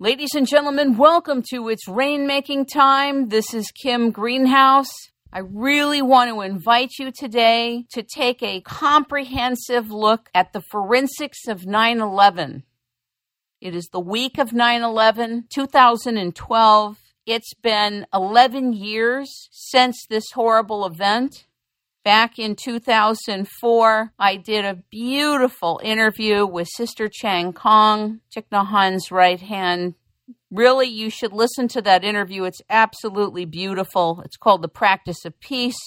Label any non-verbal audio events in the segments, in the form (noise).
Ladies and gentlemen, welcome to It's Rainmaking Time. This is Kim Greenhouse. I really want to invite you today to take a comprehensive look at the forensics of 9 11. It is the week of 9 11, 2012. It's been 11 years since this horrible event. Back in 2004, I did a beautiful interview with Sister Chan Khong, Thich Nhat right hand. Really, you should listen to that interview. It's absolutely beautiful. It's called The Practice of Peace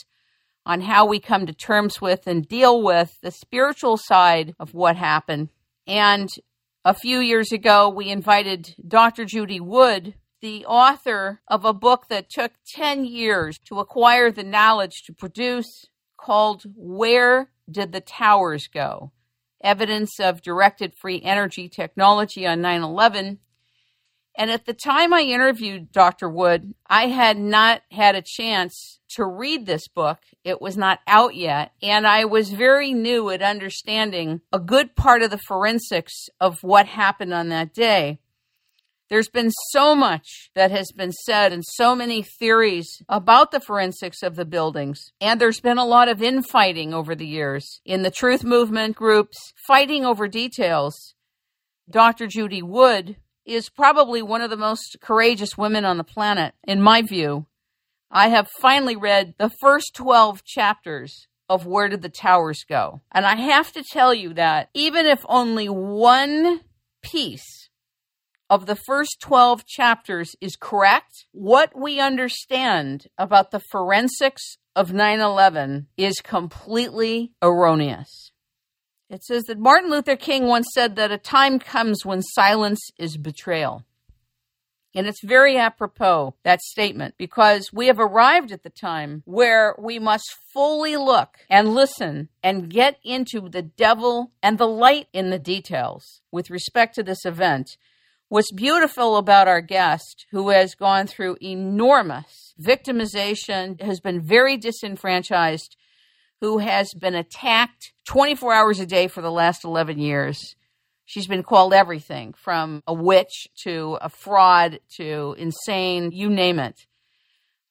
on how we come to terms with and deal with the spiritual side of what happened. And a few years ago, we invited Dr. Judy Wood, the author of a book that took 10 years to acquire the knowledge to produce called Where Did the Towers Go? Evidence of Directed Free Energy Technology on 9 11. And at the time I interviewed Dr. Wood, I had not had a chance to read this book. It was not out yet. And I was very new at understanding a good part of the forensics of what happened on that day. There's been so much that has been said and so many theories about the forensics of the buildings. And there's been a lot of infighting over the years in the truth movement groups, fighting over details. Dr. Judy Wood is probably one of the most courageous women on the planet, in my view. I have finally read the first 12 chapters of Where Did the Towers Go? And I have to tell you that even if only one piece of the first 12 chapters is correct, what we understand about the forensics of 9 11 is completely erroneous. It says that Martin Luther King once said that a time comes when silence is betrayal. And it's very apropos, that statement, because we have arrived at the time where we must fully look and listen and get into the devil and the light in the details with respect to this event What's beautiful about our guest, who has gone through enormous victimization, has been very disenfranchised, who has been attacked 24 hours a day for the last 11 years. She's been called everything from a witch to a fraud to insane, you name it.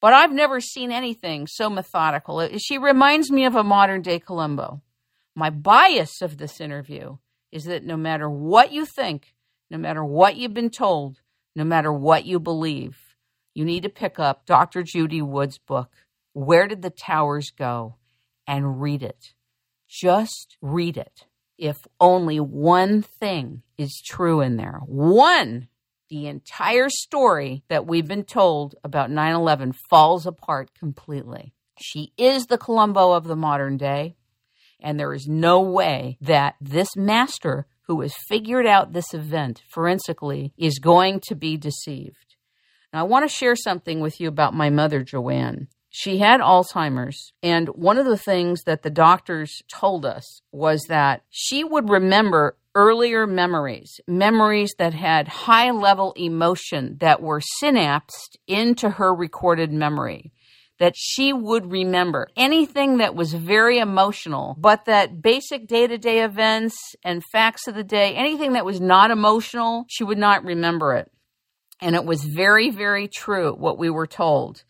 But I've never seen anything so methodical. She reminds me of a modern day Columbo. My bias of this interview is that no matter what you think, no matter what you've been told, no matter what you believe, you need to pick up Dr. Judy Wood's book, Where Did the Towers Go? and read it. Just read it. If only one thing is true in there, one, the entire story that we've been told about 9 11 falls apart completely. She is the Columbo of the modern day, and there is no way that this master who has figured out this event forensically is going to be deceived. Now, I want to share something with you about my mother, Joanne. She had Alzheimer's, and one of the things that the doctors told us was that she would remember earlier memories, memories that had high level emotion that were synapsed into her recorded memory that she would remember anything that was very emotional, but that basic day to day events and facts of the day, anything that was not emotional, she would not remember it. And it was very, very true what we were told.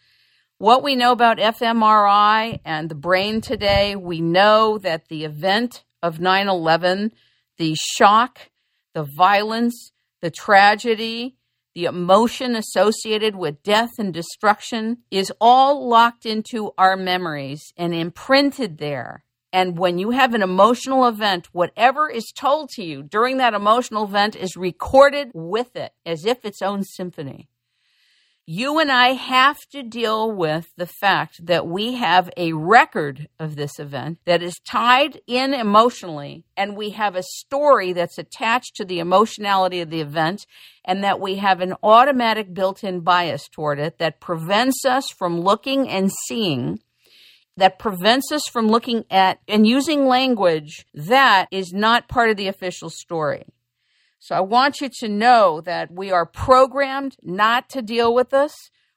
What we know about fMRI and the brain today, we know that the event of 9 11, the shock, the violence, the tragedy, the emotion associated with death and destruction is all locked into our memories and imprinted there. And when you have an emotional event, whatever is told to you during that emotional event is recorded with it as if its own symphony you and I have to deal with the fact that we have a record of this event that is tied in emotionally, and we have a story that's attached to the emotionality of the event, and that we have an automatic built in bias toward it that prevents us from looking and seeing. That prevents us from looking at and using language that is not part of the official story. So I want you to know that we are programmed not to deal with this.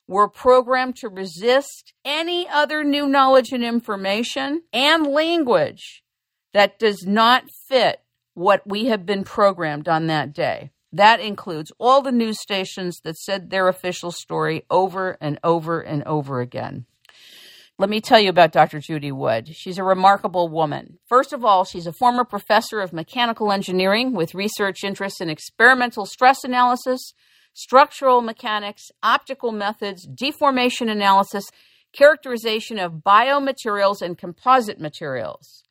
We're programmed to resist any other new knowledge and information and language that does not fit what we have been programmed on that day. That includes all the news stations that said their official story over and over and over again. Let me tell you about Dr. Judy Wood. She's a remarkable woman. First of all, she's a former professor of mechanical engineering with research interests in experimental stress analysis, structural mechanics, optical methods, deformation analysis, characterization of biomaterials, and composite materials.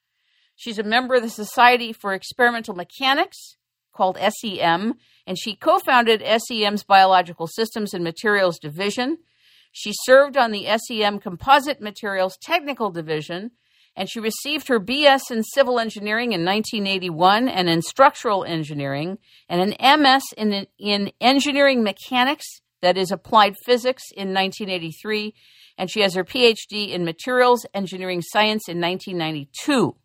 She's a member of the Society for Experimental Mechanics, called SEM, and she co founded SEM's Biological Systems and Materials Division. She served on the SEM Composite Materials Technical Division, and she received her BS in Civil Engineering in 1981 and in Structural Engineering, and an MS in, in Engineering Mechanics, that is Applied Physics, in 1983, and she has her PhD in Materials Engineering Science in 1992.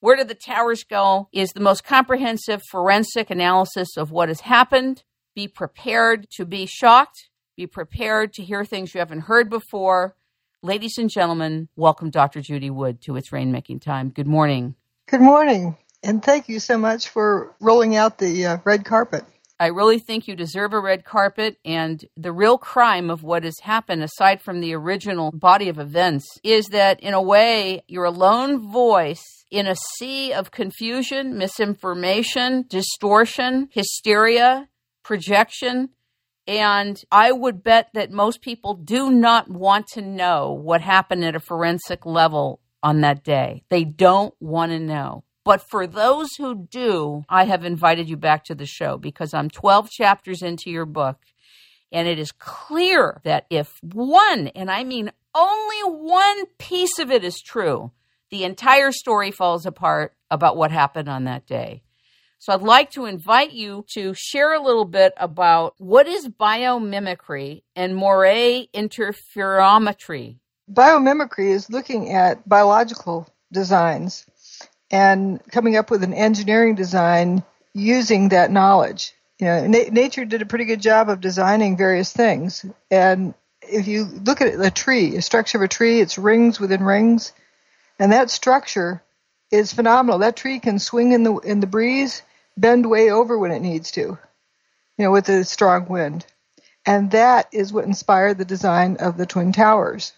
Where Did the Towers Go is the most comprehensive forensic analysis of what has happened. Be prepared to be shocked. Be prepared to hear things you haven't heard before. Ladies and gentlemen, welcome Dr. Judy Wood to It's Rainmaking Time. Good morning. Good morning. And thank you so much for rolling out the uh, red carpet. I really think you deserve a red carpet. And the real crime of what has happened, aside from the original body of events, is that in a way, you're a lone voice in a sea of confusion, misinformation, distortion, hysteria, projection. And I would bet that most people do not want to know what happened at a forensic level on that day. They don't want to know. But for those who do, I have invited you back to the show because I'm 12 chapters into your book. And it is clear that if one, and I mean only one piece of it is true, the entire story falls apart about what happened on that day. So I'd like to invite you to share a little bit about what is biomimicry and Moiré interferometry. Biomimicry is looking at biological designs and coming up with an engineering design using that knowledge. You know, na- nature did a pretty good job of designing various things. And if you look at a tree, a structure of a tree, it's rings within rings, and that structure is phenomenal. That tree can swing in the in the breeze, bend way over when it needs to, you know, with a strong wind. And that is what inspired the design of the Twin Towers.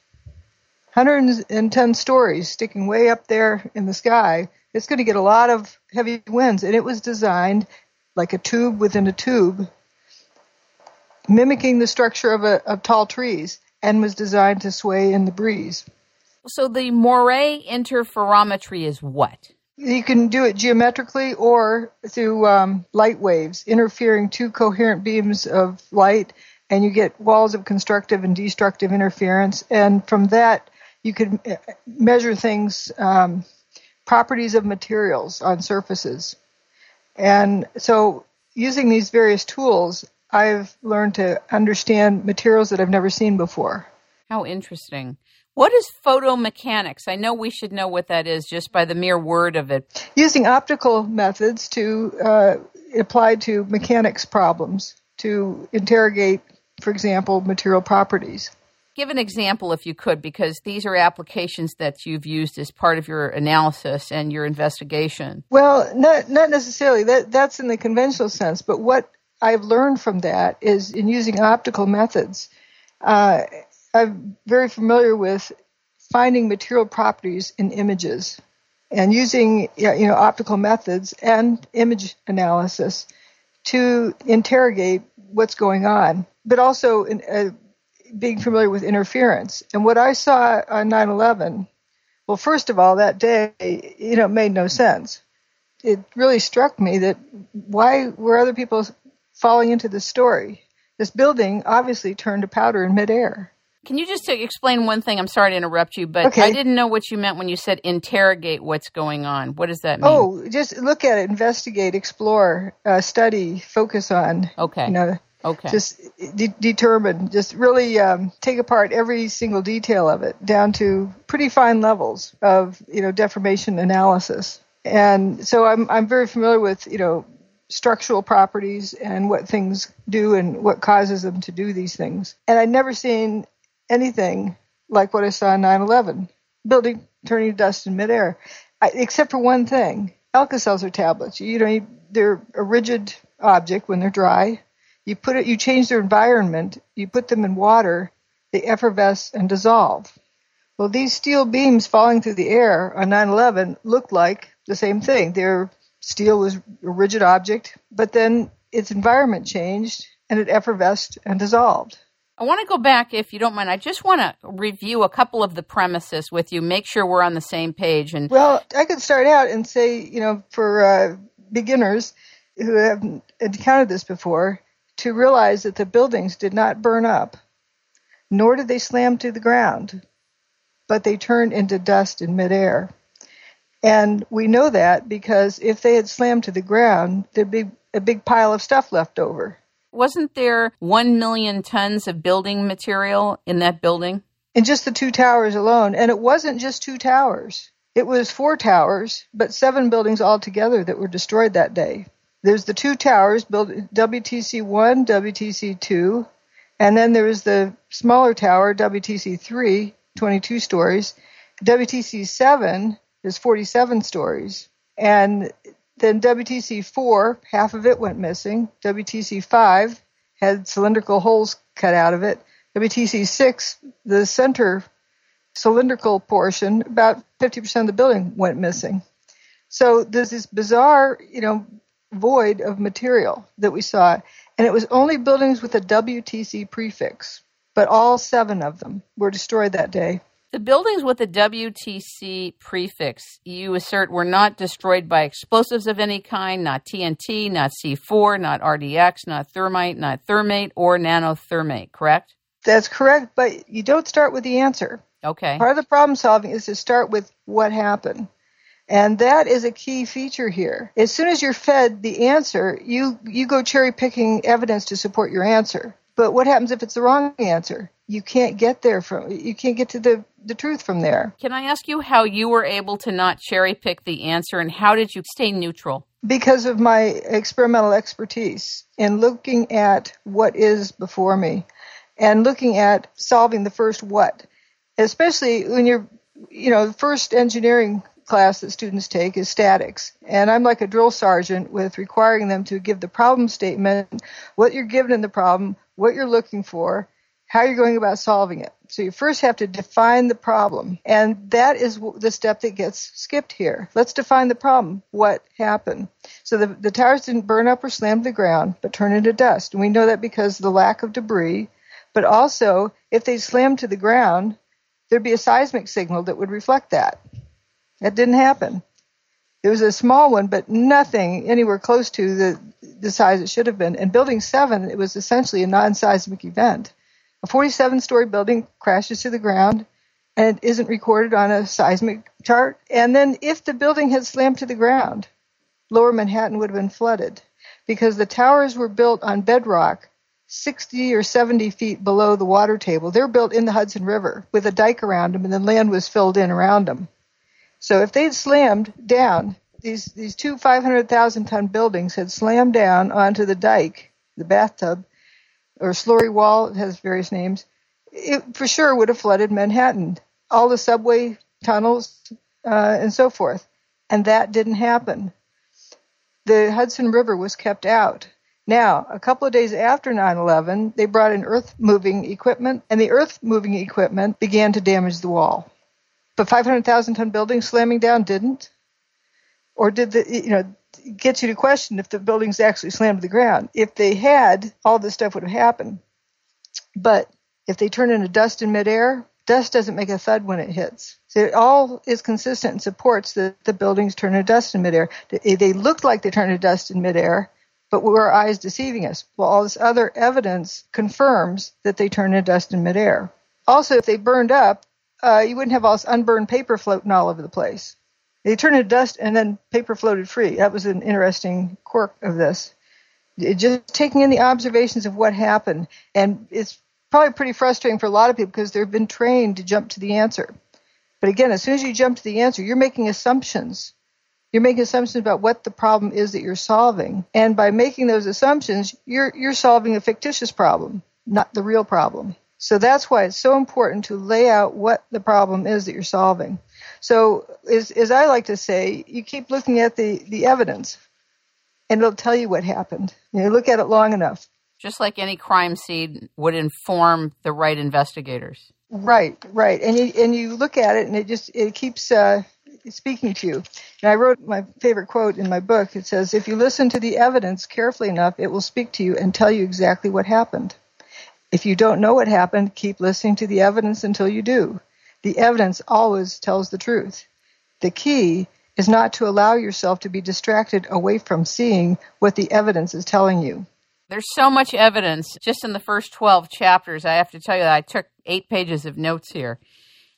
110 stories sticking way up there in the sky it's going to get a lot of heavy winds. And it was designed like a tube within a tube, mimicking the structure of, a, of tall trees, and was designed to sway in the breeze. So the Moiré interferometry is what? You can do it geometrically or through um, light waves, interfering two coherent beams of light, and you get walls of constructive and destructive interference. And from that, you can uh, measure things um, properties of materials on surfaces. And so using these various tools, I've learned to understand materials that I've never seen before. How interesting. What is photomechanics? I know we should know what that is just by the mere word of it. Using optical methods to uh, apply to mechanics problems to interrogate, for example, material properties. Give an example if you could, because these are applications that you've used as part of your analysis and your investigation. Well, not not necessarily. That that's in the conventional sense, but what I've learned from that is in using optical methods. Uh, I'm very familiar with finding material properties in images and using you know optical methods and image analysis to interrogate what's going on, but also in, uh, being familiar with interference. And what I saw on 9/11, well, first of all, that day, you know, made no sense. It really struck me that why were other people falling into this story? This building obviously turned to powder in midair. Can you just explain one thing? I'm sorry to interrupt you, but okay. I didn't know what you meant when you said interrogate what's going on. What does that mean? Oh, just look at it, investigate, explore, uh, study, focus on. Okay. You know, Okay. Just de- determine, just really um, take apart every single detail of it down to pretty fine levels of you know deformation analysis. And so I'm I'm very familiar with you know structural properties and what things do and what causes them to do these things. And I'd never seen anything like what I saw in 9/11, building turning to dust in midair, I, except for one thing: Alka-Seltzer tablets. You know, they're a rigid object when they're dry. You put it, you change their environment, you put them in water, they effervesce and dissolve. Well, these steel beams falling through the air on 9/11 looked like the same thing. Their steel was a rigid object, but then its environment changed and it effervesced and dissolved. I want to go back, if you don't mind. I just want to review a couple of the premises with you, make sure we're on the same page. And well, I could start out and say, you know, for uh, beginners who haven't encountered this before, to realize that the buildings did not burn up, nor did they slam to the ground, but they turned into dust in midair. And we know that because if they had slammed to the ground, there'd be a big pile of stuff left over. Wasn't there 1 million tons of building material in that building? In just the two towers alone. And it wasn't just two towers. It was four towers, but seven buildings altogether that were destroyed that day. There's the two towers, WTC 1, WTC 2, and then there was the smaller tower, WTC 3, 22 stories. WTC 7 is 47 stories. And then WTC 4, half of it went missing. WTC 5 had cylindrical holes cut out of it. WTC 6, the center cylindrical portion, about 50% of the building went missing. So there's this bizarre, you know, void of material that we saw. And it was only buildings with a WTC prefix, but all seven of them were destroyed that day. The buildings with the WTC prefix, you assert, were not destroyed by explosives of any kind, not TNT, not C4, not RDX, not thermite, not thermate, or nanothermate, correct? That's correct, but you don't start with the answer. Okay. Part of the problem solving is to start with what happened. And that is a key feature here. As soon as you're fed the answer, you, you go cherry picking evidence to support your answer. But what happens if it's the wrong answer? You can't get there from, you can't get to the the truth from there. Can I ask you how you were able to not cherry pick the answer and how did you stay neutral? Because of my experimental expertise in looking at what is before me and looking at solving the first what. Especially when you're, you know, the first engineering class that students take is statics. And I'm like a drill sergeant with requiring them to give the problem statement, what you're given in the problem, what you're looking for, how you're going about solving it. So you first have to define the problem. And that is the step that gets skipped here. Let's define the problem. What happened? So the, the towers didn't burn up or slam to the ground, but turn into dust. And we know that because of the lack of debris. But also, if they slammed to the ground, there'd be a seismic signal that would reflect that. That didn't happen. It was a small one, but nothing anywhere close to the, the size it should have been. And building seven, it was essentially a non-seismic event. A 47 story building crashes to the ground and it isn't recorded on a seismic chart. And then if the building had slammed to the ground, lower Manhattan would have been flooded because the towers were built on bedrock 60 or 70 feet below the water table. They're built in the Hudson River with a dike around them and the land was filled in around them. So if they'd slammed down, these, these two 500,000 ton buildings had slammed down onto the dike, the bathtub, or slurry wall, it has various names, it for sure would have flooded Manhattan, all the subway tunnels, uh, and so forth. And that didn't happen. The Hudson River was kept out. Now, a couple of days after 9-11, they brought in earth moving equipment, and the earth moving equipment began to damage the wall. But 500,000 ton building slamming down didn't? Or did the, you know, gets you to question if the buildings actually slammed to the ground. If they had, all this stuff would have happened. But if they turn into dust in midair, dust doesn't make a thud when it hits. So it all is consistent and supports that the buildings turn into dust in midair. They looked like they turned into dust in midair, but were our eyes deceiving us? Well, all this other evidence confirms that they turn into dust in midair. Also, if they burned up, uh, you wouldn't have all this unburned paper floating all over the place. They turned into dust and then paper floated free. That was an interesting quirk of this. It just taking in the observations of what happened. And it's probably pretty frustrating for a lot of people because they've been trained to jump to the answer. But again, as soon as you jump to the answer, you're making assumptions. You're making assumptions about what the problem is that you're solving. And by making those assumptions, you're, you're solving a fictitious problem, not the real problem. So that's why it's so important to lay out what the problem is that you're solving. So, as, as I like to say, you keep looking at the, the evidence. and it'll tell you what happened. You know, look at it long enough. Just like any crime scene would inform the right investigators. Right, right. And you and you look at it and it just it keeps uh, speaking to you. And I wrote my favorite quote in my book. It says, "If you listen to the evidence carefully enough, it will speak to you and tell you exactly what happened. If you don't know what happened, keep listening to the evidence until you do. The evidence always tells the truth. The key is not to allow yourself to be distracted away from seeing what the evidence is telling you. There's so much evidence just in the first 12 chapters. I have to tell you that I took eight pages of notes here.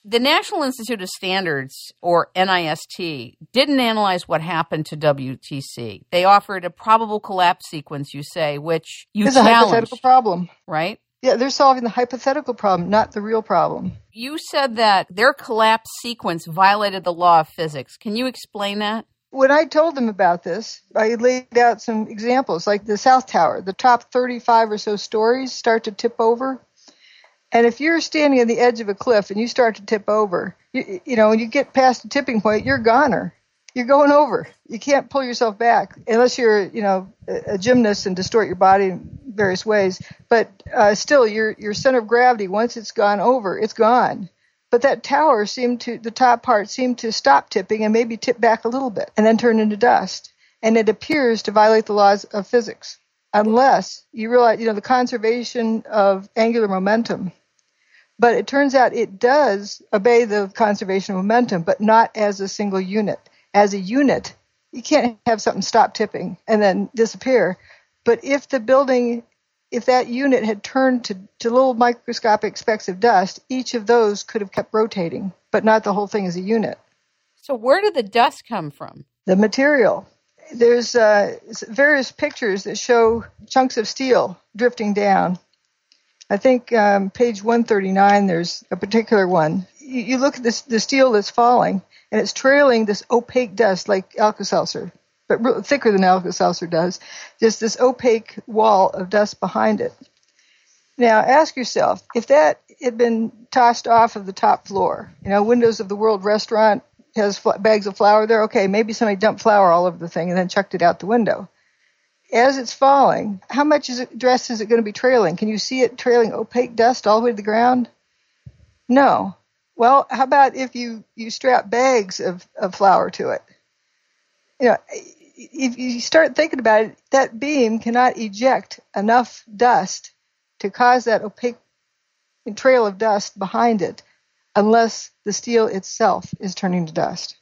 The National Institute of Standards, or NIST, didn't analyze what happened to WTC. They offered a probable collapse sequence, you say, which you It's a hypothetical problem. right? Yeah, they're solving the hypothetical problem, not the real problem. You said that their collapse sequence violated the law of physics. Can you explain that? When I told them about this, I laid out some examples, like the South Tower. The top 35 or so stories start to tip over. And if you're standing on the edge of a cliff and you start to tip over, you, you know, when you get past the tipping point, you're a goner. You're going over. You can't pull yourself back unless you're, you know, a, a gymnast and distort your body in various ways. But uh, still, your your center of gravity, once it's gone over, it's gone. But that tower seemed to, the top part seemed to stop tipping and maybe tip back a little bit and then turn into dust. And it appears to violate the laws of physics unless you realize, you know, the conservation of angular momentum. But it turns out it does obey the conservation of momentum, but not as a single unit. As a unit, you can't have something stop tipping and then disappear. But if the building if that unit had turned to, to little microscopic specks of dust, each of those could have kept rotating, but not the whole thing as a unit. So, where did the dust come from? The material. There's uh, various pictures that show chunks of steel drifting down. I think um, page 139, there's a particular one. You, you look at this, the steel that's falling, and it's trailing this opaque dust like Alka-Seltzer but thicker than Alka-Seltzer does, just this opaque wall of dust behind it. Now ask yourself, if that had been tossed off of the top floor, you know, Windows of the World restaurant has fl- bags of flour there, okay, maybe somebody dumped flour all over the thing and then chucked it out the window. As it's falling, how much is it, dress is it going to be trailing? Can you see it trailing opaque dust all the way to the ground? No. Well, how about if you, you strap bags of, of flour to it? You know, if you start thinking about it, that beam cannot eject enough dust to cause that opaque trail of dust behind it unless the steel itself is turning to dust.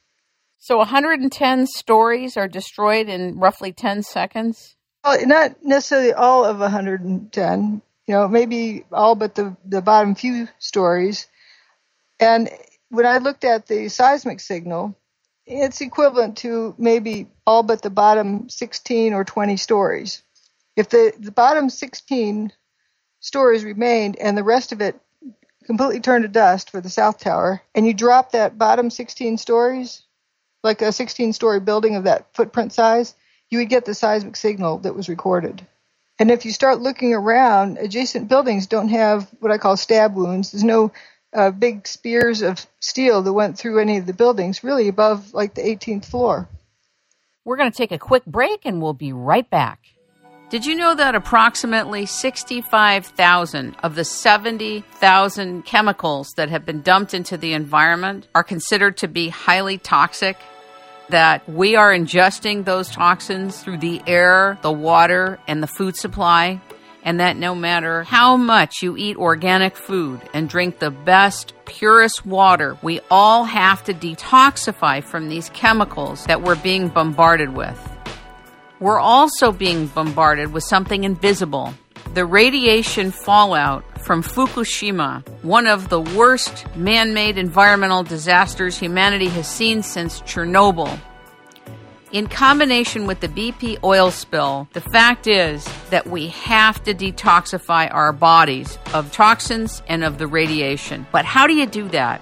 So 110 stories are destroyed in roughly 10 seconds? Well, not necessarily all of 110. You know, maybe all but the, the bottom few stories. And when I looked at the seismic signal, it's equivalent to maybe all but the bottom 16 or 20 stories. If the, the bottom 16 stories remained and the rest of it completely turned to dust for the South Tower, and you drop that bottom 16 stories, like a 16 story building of that footprint size, you would get the seismic signal that was recorded. And if you start looking around, adjacent buildings don't have what I call stab wounds. There's no uh, big spears of steel that went through any of the buildings, really above like the 18th floor. We're going to take a quick break and we'll be right back. Did you know that approximately 65,000 of the 70,000 chemicals that have been dumped into the environment are considered to be highly toxic? That we are ingesting those toxins through the air, the water, and the food supply? And that no matter how much you eat organic food and drink the best, purest water, we all have to detoxify from these chemicals that we're being bombarded with. We're also being bombarded with something invisible. The radiation fallout from Fukushima, one of the worst man made environmental disasters humanity has seen since Chernobyl, in combination with the BP oil spill, the fact is that we have to detoxify our bodies of toxins and of the radiation. But how do you do that?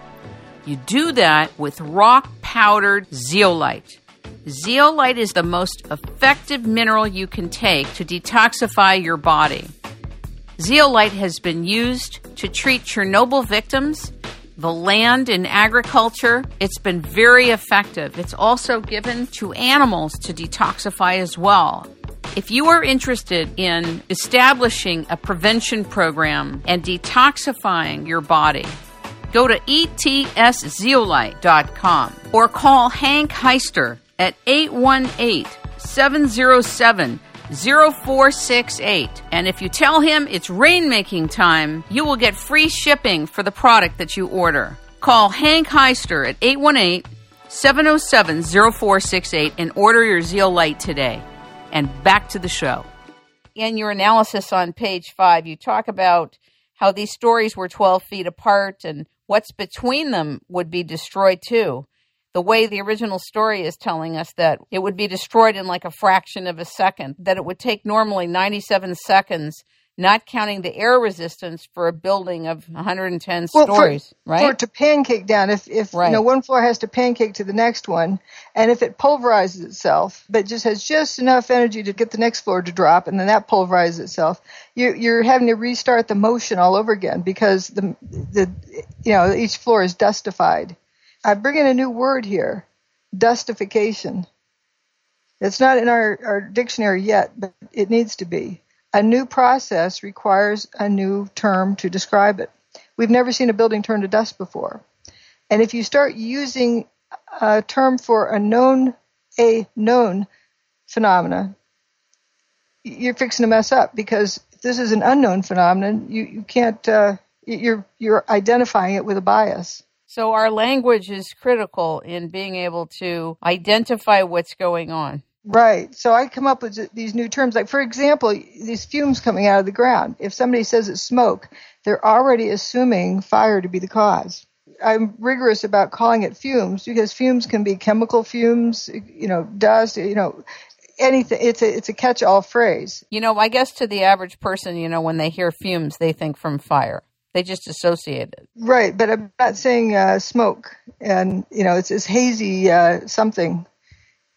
You do that with rock powdered zeolite. Zeolite is the most effective mineral you can take to detoxify your body. Zeolite has been used to treat Chernobyl victims the land in agriculture, it's been very effective. It's also given to animals to detoxify as well. If you are interested in establishing a prevention program and detoxifying your body, go to etszeolite.com or call Hank Heister at 818 707 0468. And if you tell him it's rainmaking time, you will get free shipping for the product that you order. Call Hank Heister at 818 707 0468 and order your zeolite today. And back to the show. In your analysis on page five, you talk about how these stories were 12 feet apart and what's between them would be destroyed too. The way the original story is telling us that it would be destroyed in like a fraction of a second, that it would take normally 97 seconds not counting the air resistance for a building of 110 well, stories, for, right? For it to pancake down, if if right. you know one floor has to pancake to the next one, and if it pulverizes itself, but just has just enough energy to get the next floor to drop, and then that pulverizes itself, you're you're having to restart the motion all over again because the the you know each floor is dustified. I bring in a new word here, dustification. It's not in our, our dictionary yet, but it needs to be. A new process requires a new term to describe it. We've never seen a building turn to dust before. And if you start using a term for a known a known phenomena, you're fixing to mess up because this is an unknown phenomenon. You you can't uh, you're you're identifying it with a bias. So our language is critical in being able to identify what's going on. Right. So I come up with these new terms. Like, for example, these fumes coming out of the ground. If somebody says it's smoke, they're already assuming fire to be the cause. I'm rigorous about calling it fumes because fumes can be chemical fumes, you know, dust, you know, anything. It's a it's a catch-all phrase. You know, I guess to the average person, you know, when they hear fumes, they think from fire. They just associate it. Right, but I'm not saying uh, smoke, and you know, it's this hazy uh, something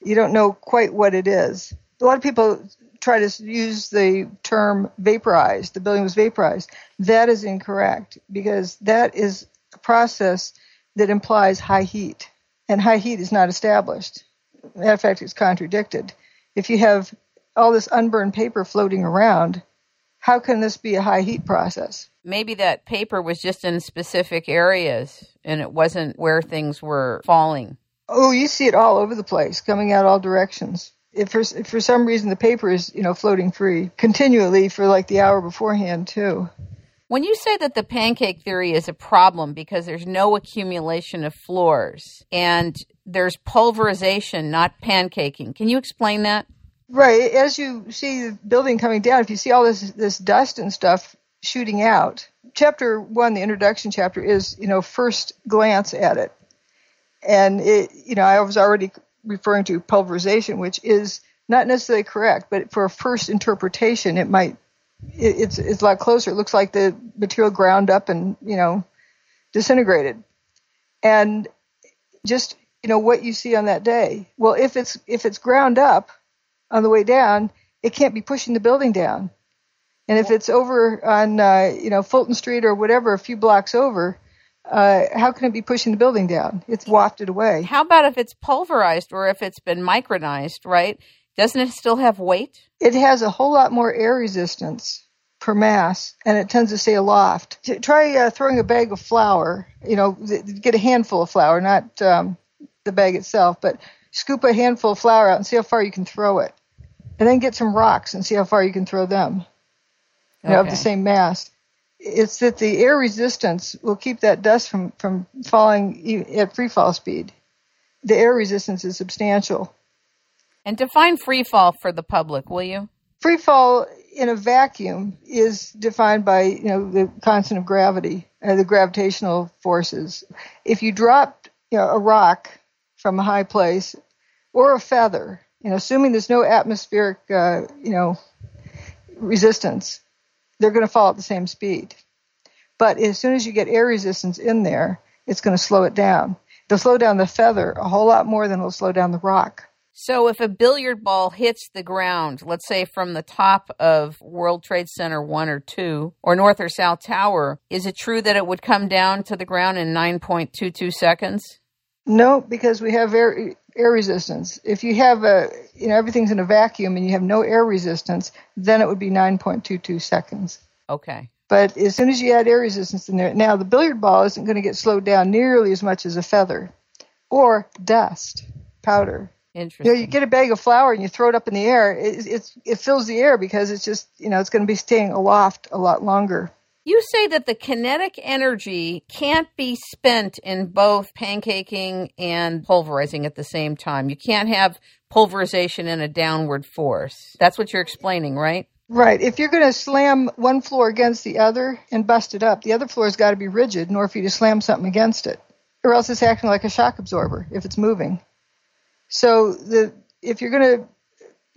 you don't know quite what it is. A lot of people try to use the term vaporized. The building was vaporized. That is incorrect because that is a process that implies high heat, and high heat is not established. Matter of fact, it's contradicted. If you have all this unburned paper floating around, how can this be a high heat process? Maybe that paper was just in specific areas and it wasn't where things were falling. Oh, you see it all over the place, coming out all directions. If for, if for some reason the paper is, you know, floating free continually for like the hour beforehand too. When you say that the pancake theory is a problem because there's no accumulation of floors and there's pulverization, not pancaking, can you explain that? Right. As you see the building coming down, if you see all this this dust and stuff shooting out, chapter one, the introduction chapter, is you know first glance at it and it, you know, I was already referring to pulverization, which is not necessarily correct, but for a first interpretation, it might, it, it's, it's a lot closer. It looks like the material ground up and, you know, disintegrated. And just, you know, what you see on that day. Well, if it's, if it's ground up on the way down, it can't be pushing the building down. And if it's over on, uh, you know, Fulton Street or whatever, a few blocks over, uh, how can it be pushing the building down? It's wafted away. How about if it's pulverized or if it's been micronized, right? Doesn't it still have weight? It has a whole lot more air resistance per mass, and it tends to stay aloft. Try uh, throwing a bag of flour. You know, get a handful of flour, not um, the bag itself, but scoop a handful of flour out and see how far you can throw it, and then get some rocks and see how far you can throw them. You okay. know, of the same mass it's that the air resistance will keep that dust from, from falling at free fall speed. The air resistance is substantial. And define free fall for the public, will you? Free fall in a vacuum is defined by you know the constant of gravity, uh, the gravitational forces. If you drop you know, a rock from a high place or a feather, you know, assuming there's no atmospheric uh, you know resistance, they're going to fall at the same speed. But as soon as you get air resistance in there, it's going to slow it down. It'll slow down the feather a whole lot more than it'll slow down the rock. So if a billiard ball hits the ground, let's say from the top of World Trade Center 1 or 2 or North or South Tower, is it true that it would come down to the ground in 9.22 seconds? No, because we have air air resistance. If you have a, you know, everything's in a vacuum and you have no air resistance, then it would be 9.22 seconds. Okay. But as soon as you add air resistance in there, now the billiard ball isn't going to get slowed down nearly as much as a feather or dust, powder. Interesting. You know, you get a bag of flour and you throw it up in the air. It, it, it fills the air because it's just, you know, it's going to be staying aloft a lot longer. You say that the kinetic energy can't be spent in both pancaking and pulverizing at the same time. You can't have pulverization and a downward force. That's what you're explaining, right? Right. If you're going to slam one floor against the other and bust it up, the other floor's got to be rigid in order for you to slam something against it. Or else it's acting like a shock absorber if it's moving. So the if you're going to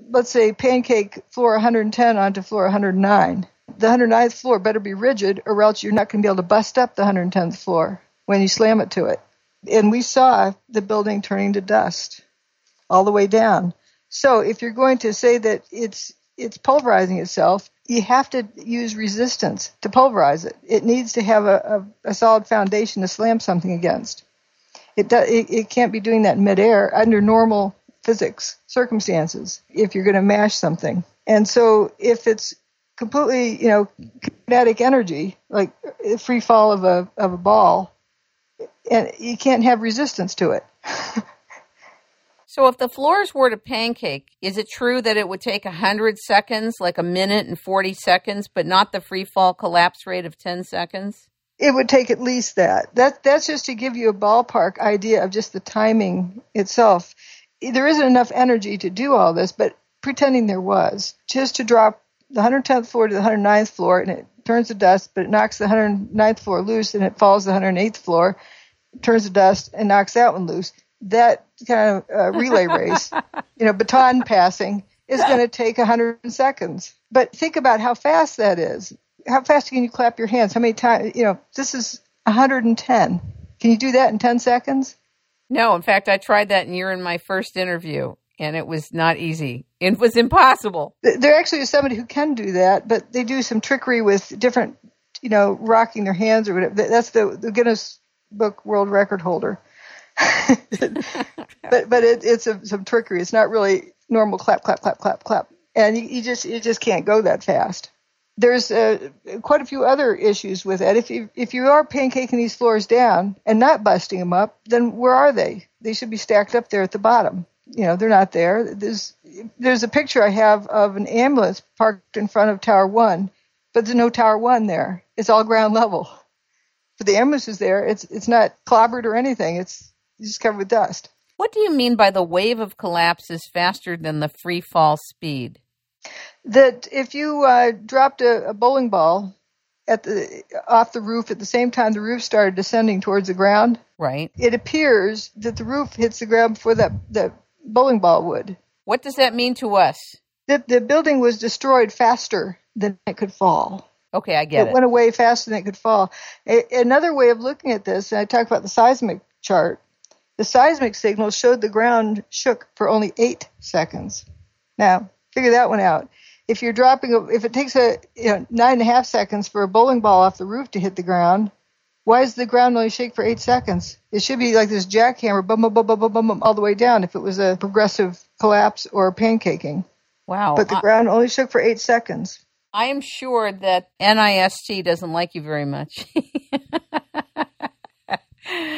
let's say pancake floor 110 onto floor 109, the 109th floor better be rigid or else you're not going to be able to bust up the 110th floor when you slam it to it. And we saw the building turning to dust all the way down. So if you're going to say that it's it's pulverizing itself, you have to use resistance to pulverize it. It needs to have a, a, a solid foundation to slam something against. It, do, it, it can't be doing that midair under normal physics circumstances if you're going to mash something. And so if it's completely, you know, kinetic energy, like free fall of a of a ball, and you can't have resistance to it. (laughs) so if the floors were to pancake, is it true that it would take 100 seconds, like a minute and 40 seconds, but not the free fall collapse rate of 10 seconds? It would take at least that. That that's just to give you a ballpark idea of just the timing itself. There isn't enough energy to do all this, but pretending there was, just to drop the 110th floor to the 109th floor, and it turns to dust, but it knocks the 109th floor loose, and it falls the 108th floor, turns to dust, and knocks that one loose. That kind of uh, relay race, (laughs) you know, baton passing, is going to take 100 seconds. But think about how fast that is how fast can you clap your hands? How many times? You know, this is 110. Can you do that in 10 seconds? No, in fact, I tried that and you're in my first interview, and it was not easy. It was impossible. There actually is somebody who can do that, but they do some trickery with different, you know, rocking their hands or whatever. That's the, the Guinness Book World Record holder. (laughs) but but it, it's a, some trickery. It's not really normal clap, clap, clap, clap, clap, and you, you just you just can't go that fast there's uh, quite a few other issues with it. If you if you are pancaking these floors down and not busting them up, then where are they? They should be stacked up there at the bottom. You know, they're not there. There's there's a picture I have of an ambulance parked in front of Tower One, but there's no Tower One there. It's all ground level. But the ambulance is there. It's it's not clobbered or anything. It's just covered with dust. What do you mean by the wave of collapse is faster than the free fall speed? that if you uh, dropped a, a, bowling ball at the off the roof at the same time the roof started descending towards the ground, right? It appears that the roof hits the ground before that the bowling ball would. What does that mean to us? That the building was destroyed faster than it could fall. Okay, I get it. It went away faster than it could fall. A- another way of looking at this, and I talk about the seismic chart. The seismic signal showed the ground shook for only eight seconds. Now, figure that one out if you're dropping, a, if it takes a you know, nine and a half seconds for a bowling ball off the roof to hit the ground, why does the ground only shake for eight seconds? It should be like this jackhammer, bum, bum, bum, bum, bum, bum, all the way down if it was a progressive collapse or pancaking. Wow. But the I, ground only shook for eight seconds. I am sure that NIST doesn't like you very much. (laughs)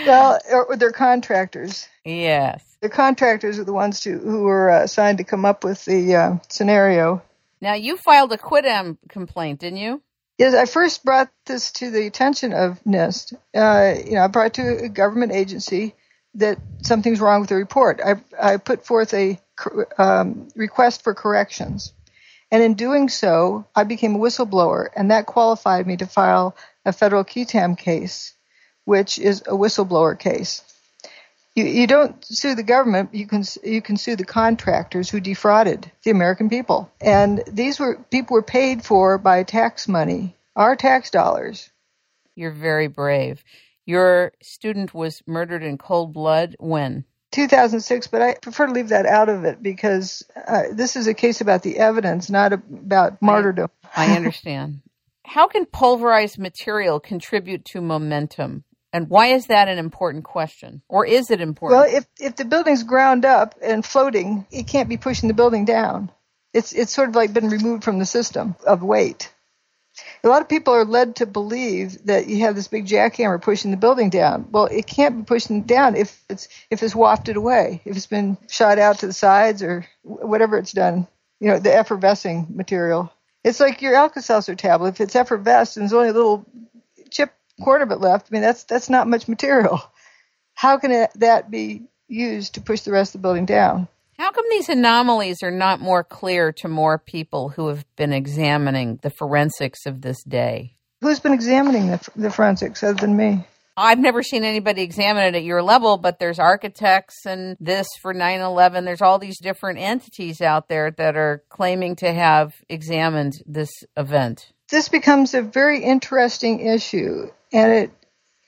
well, or, they're contractors. Yes. The contractors are the ones to, who were uh, assigned to come up with the uh, scenario. Now, you filed a qui tam complaint, didn't you? Yes, I first brought this to the attention of NIST. Uh, you know, I brought to a government agency that something's wrong with the report. I, I put forth a um, request for corrections. And in doing so, I became a whistleblower, and that qualified me to file a federal qui tam case, which is a whistleblower case you, you don't sue the government. You can you can sue the contractors who defrauded the American people. And these were people were paid for by tax money, our tax dollars. You're very brave. Your student was murdered in cold blood when? 2006, but I prefer to leave that out of it because uh, this is a case about the evidence, not about martyrdom. I, I understand. (laughs) How can pulverized material contribute to momentum? And why is that an important question? Or is it important? Well, if, if the building's ground up and floating, it can't be pushing the building down. It's, it's sort of like been removed from the system of weight. A lot of people are led to believe that you have this big jackhammer pushing the building down. Well, it can't be pushing it down if it's if it's wafted away, if it's been shot out to the sides or whatever it's done. You know, the effervescing material. It's like your Alka-Seltzer tablet. If it's effervesced and there's only a little chip quarter of it left, I mean that's that's not much material. How can it, that be used to push the rest of the building down? How come these anomalies are not more clear to more people who have been examining the forensics of this day? Who's been examining the, the forensics other than me? I've never seen anybody examine it at your level, but there's architects and this for 9 11. There's all these different entities out there that are claiming to have examined this event. This becomes a very interesting issue, and it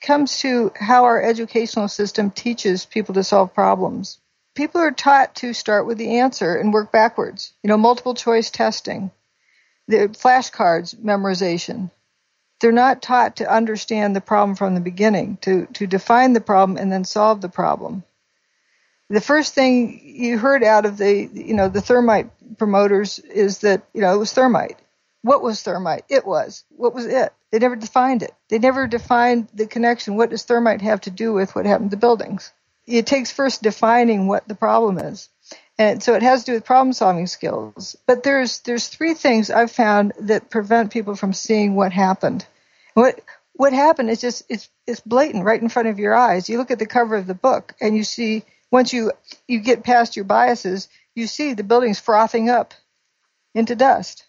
comes to how our educational system teaches people to solve problems people are taught to start with the answer and work backwards. You know, multiple choice testing, the flashcards memorization. They're not taught to understand the problem from the beginning, to, to define the problem and then solve the problem. The first thing you heard out of the, you know, the thermite promoters is that, you know, it was thermite. What was thermite? It was. What was it? They never defined it. They never defined the connection. What does thermite have to do with what happened to buildings? it takes first defining what the problem is. And so it has to do with problem solving skills. But there's there's three things I've found that prevent people from seeing what happened. What what happened is just it's it's blatant right in front of your eyes. You look at the cover of the book and you see once you you get past your biases, you see the building's frothing up into dust.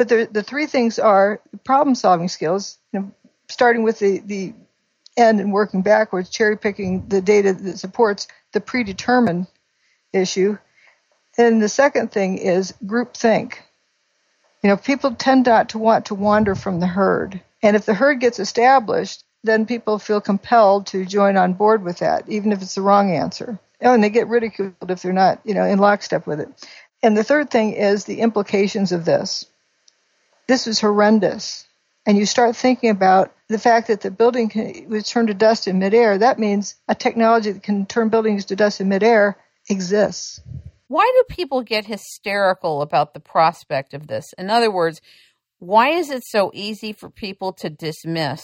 But the the three things are problem solving skills, you know, starting with the the end and working backwards, cherry picking the data that supports the predetermined issue. And the second thing is group think. You know, people tend not to want to wander from the herd. And if the herd gets established, then people feel compelled to join on board with that, even if it's the wrong answer. Oh, and they get ridiculed if they're not, you know, in lockstep with it. And the third thing is the implications of this. This is horrendous and you start thinking about the fact that the building can, was turned to dust in midair, that means a technology that can turn buildings to dust in midair exists. Why do people get hysterical about the prospect of this? In other words, why is it so easy for people to dismiss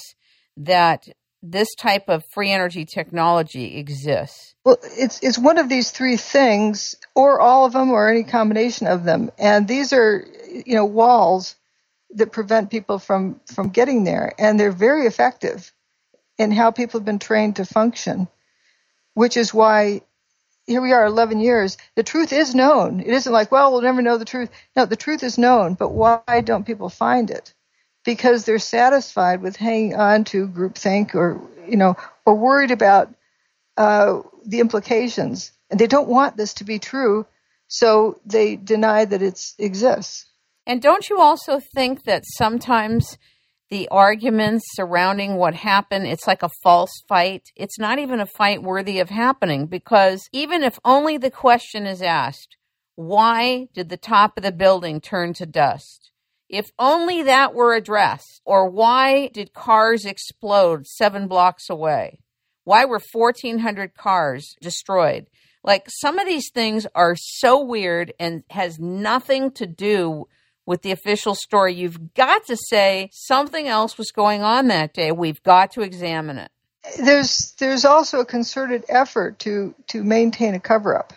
that this type of free energy technology exists? Well, it's it's one of these three things, or all of them, or any combination of them. And these are, you know, walls that prevent people from from getting there, and they're very effective in how people have been trained to function, which is why here we are 11 years. The truth is known. It isn't like, well, we'll never know the truth. No, the truth is known, but why don't people find it? Because they're satisfied with hanging on to groupthink or, you know, or worried about uh, the implications. And they don't want this to be true, so they deny that it exists. And don't you also think that sometimes the arguments surrounding what happened, it's like a false fight? It's not even a fight worthy of happening because even if only the question is asked, why did the top of the building turn to dust? If only that were addressed, or why did cars explode seven blocks away? Why were 1,400 cars destroyed? Like some of these things are so weird and has nothing to do with the official story. You've got to say something else was going on that day. We've got to examine it. There's there's also a concerted effort to to maintain a cover up.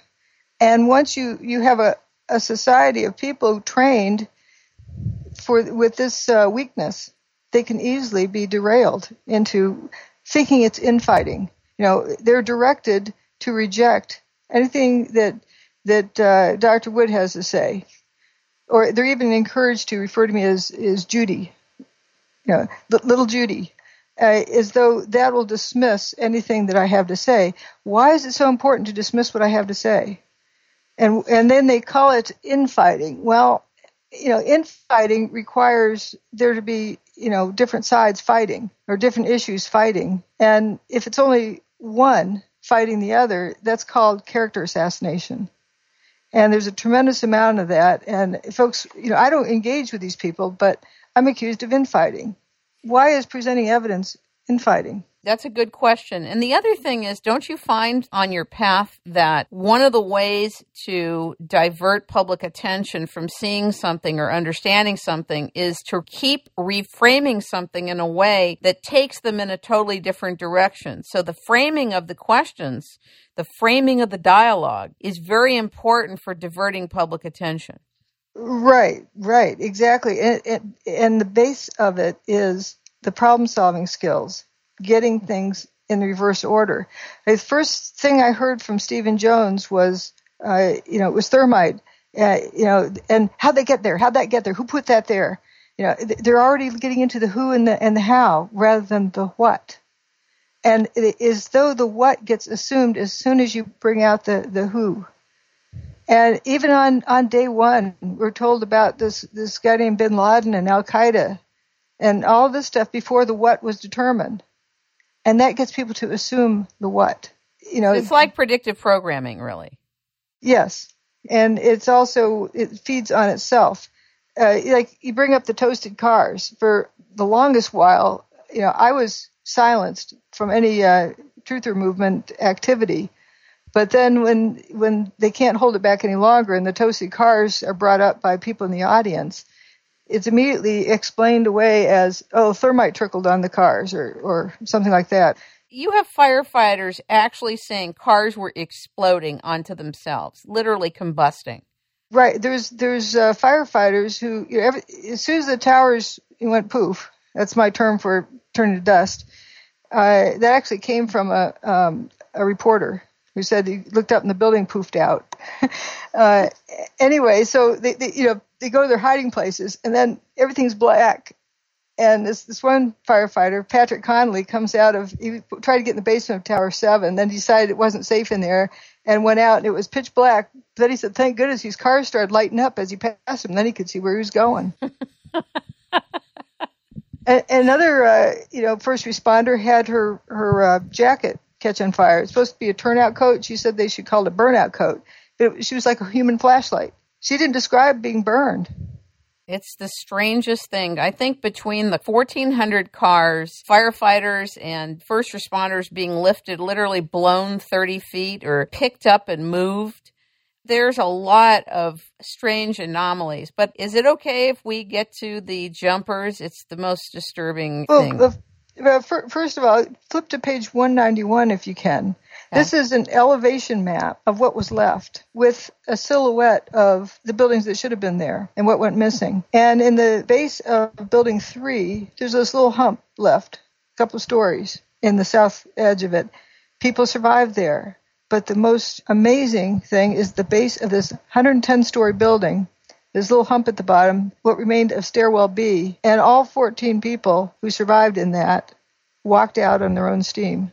And once you you have a a society of people trained for with this uh, weakness, they can easily be derailed into thinking it's infighting. You know, they're directed to reject anything that that uh, Dr. Wood has to say or they're even encouraged to refer to me as, as Judy, you know, little Judy, uh, as though that will dismiss anything that I have to say. Why is it so important to dismiss what I have to say? And and then they call it infighting. Well, you know, infighting requires there to be you know different sides fighting or different issues fighting, and if it's only one fighting the other, that's called character assassination. And there's a tremendous amount of that. And folks, you know, I don't engage with these people, but I'm accused of infighting. Why is presenting evidence infighting? That's a good question. And the other thing is, don't you find on your path that one of the ways to divert public attention from seeing something or understanding something is to keep reframing something in a way that takes them in a totally different direction? So the framing of the questions, the framing of the dialogue is very important for diverting public attention. Right, right, exactly. And, and, and the base of it is the problem solving skills getting things in reverse order. The first thing I heard from Stephen Jones was, uh, you know, it was thermite. Uh, you know, and how'd they get there? How'd that get there? Who put that there? You know, they're already getting into the who and the and the how rather than the what. And it is though the what gets assumed as soon as you bring out the the who. And even on on day one, we're told about this this guy named Bin Laden and Al Qaeda, and all this stuff before the what was determined and that gets people to assume the what. You know, it's like predictive programming, really. Yes, and it's also it feeds on itself. Uh, like you bring up the toasted cars for the longest while. You know, I was silenced from any uh, truther movement activity. But then when when they can't hold it back any longer and the toasted cars are brought up by people in the audience, it's immediately explained away as, oh, thermite trickled on the cars or, or something like that. You have firefighters actually saying cars were exploding onto themselves, literally combusting. Right. There's there's uh, firefighters who you know, every, as soon as the towers went poof. That's my term for turning to dust. Uh, that actually came from a um, a reporter who said he looked up and the building poofed out. (laughs) uh, anyway, so they, they, you know they go to their hiding places, and then everything's black. And this this one firefighter, Patrick Connolly, comes out of he tried to get in the basement of Tower Seven, then decided it wasn't safe in there, and went out, and it was pitch black. Then he said, "Thank goodness his car started lighting up as he passed him. Then he could see where he was going." (laughs) another, uh, you know, first responder had her her uh, jacket catch on fire. It's supposed to be a turnout coat. She said they should call it a burnout coat. It, she was like a human flashlight. She didn't describe being burned. It's the strangest thing. I think between the 1,400 cars, firefighters, and first responders being lifted, literally blown 30 feet or picked up and moved, there's a lot of strange anomalies. But is it okay if we get to the jumpers? It's the most disturbing well, thing. The, well, first of all, flip to page 191 if you can. This is an elevation map of what was left with a silhouette of the buildings that should have been there and what went missing. And in the base of building three, there's this little hump left, a couple of stories in the south edge of it. People survived there. But the most amazing thing is the base of this 110 story building this little hump at the bottom, what remained of stairwell B, and all 14 people who survived in that walked out on their own steam.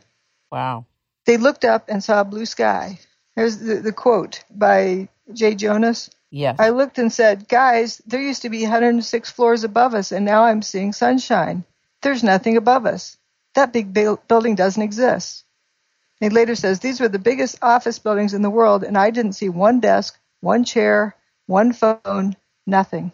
Wow. They looked up and saw a blue sky. There's the, the quote by Jay Jonas. Yes. I looked and said, Guys, there used to be 106 floors above us, and now I'm seeing sunshine. There's nothing above us. That big building doesn't exist. He later says, These were the biggest office buildings in the world, and I didn't see one desk, one chair, one phone, nothing.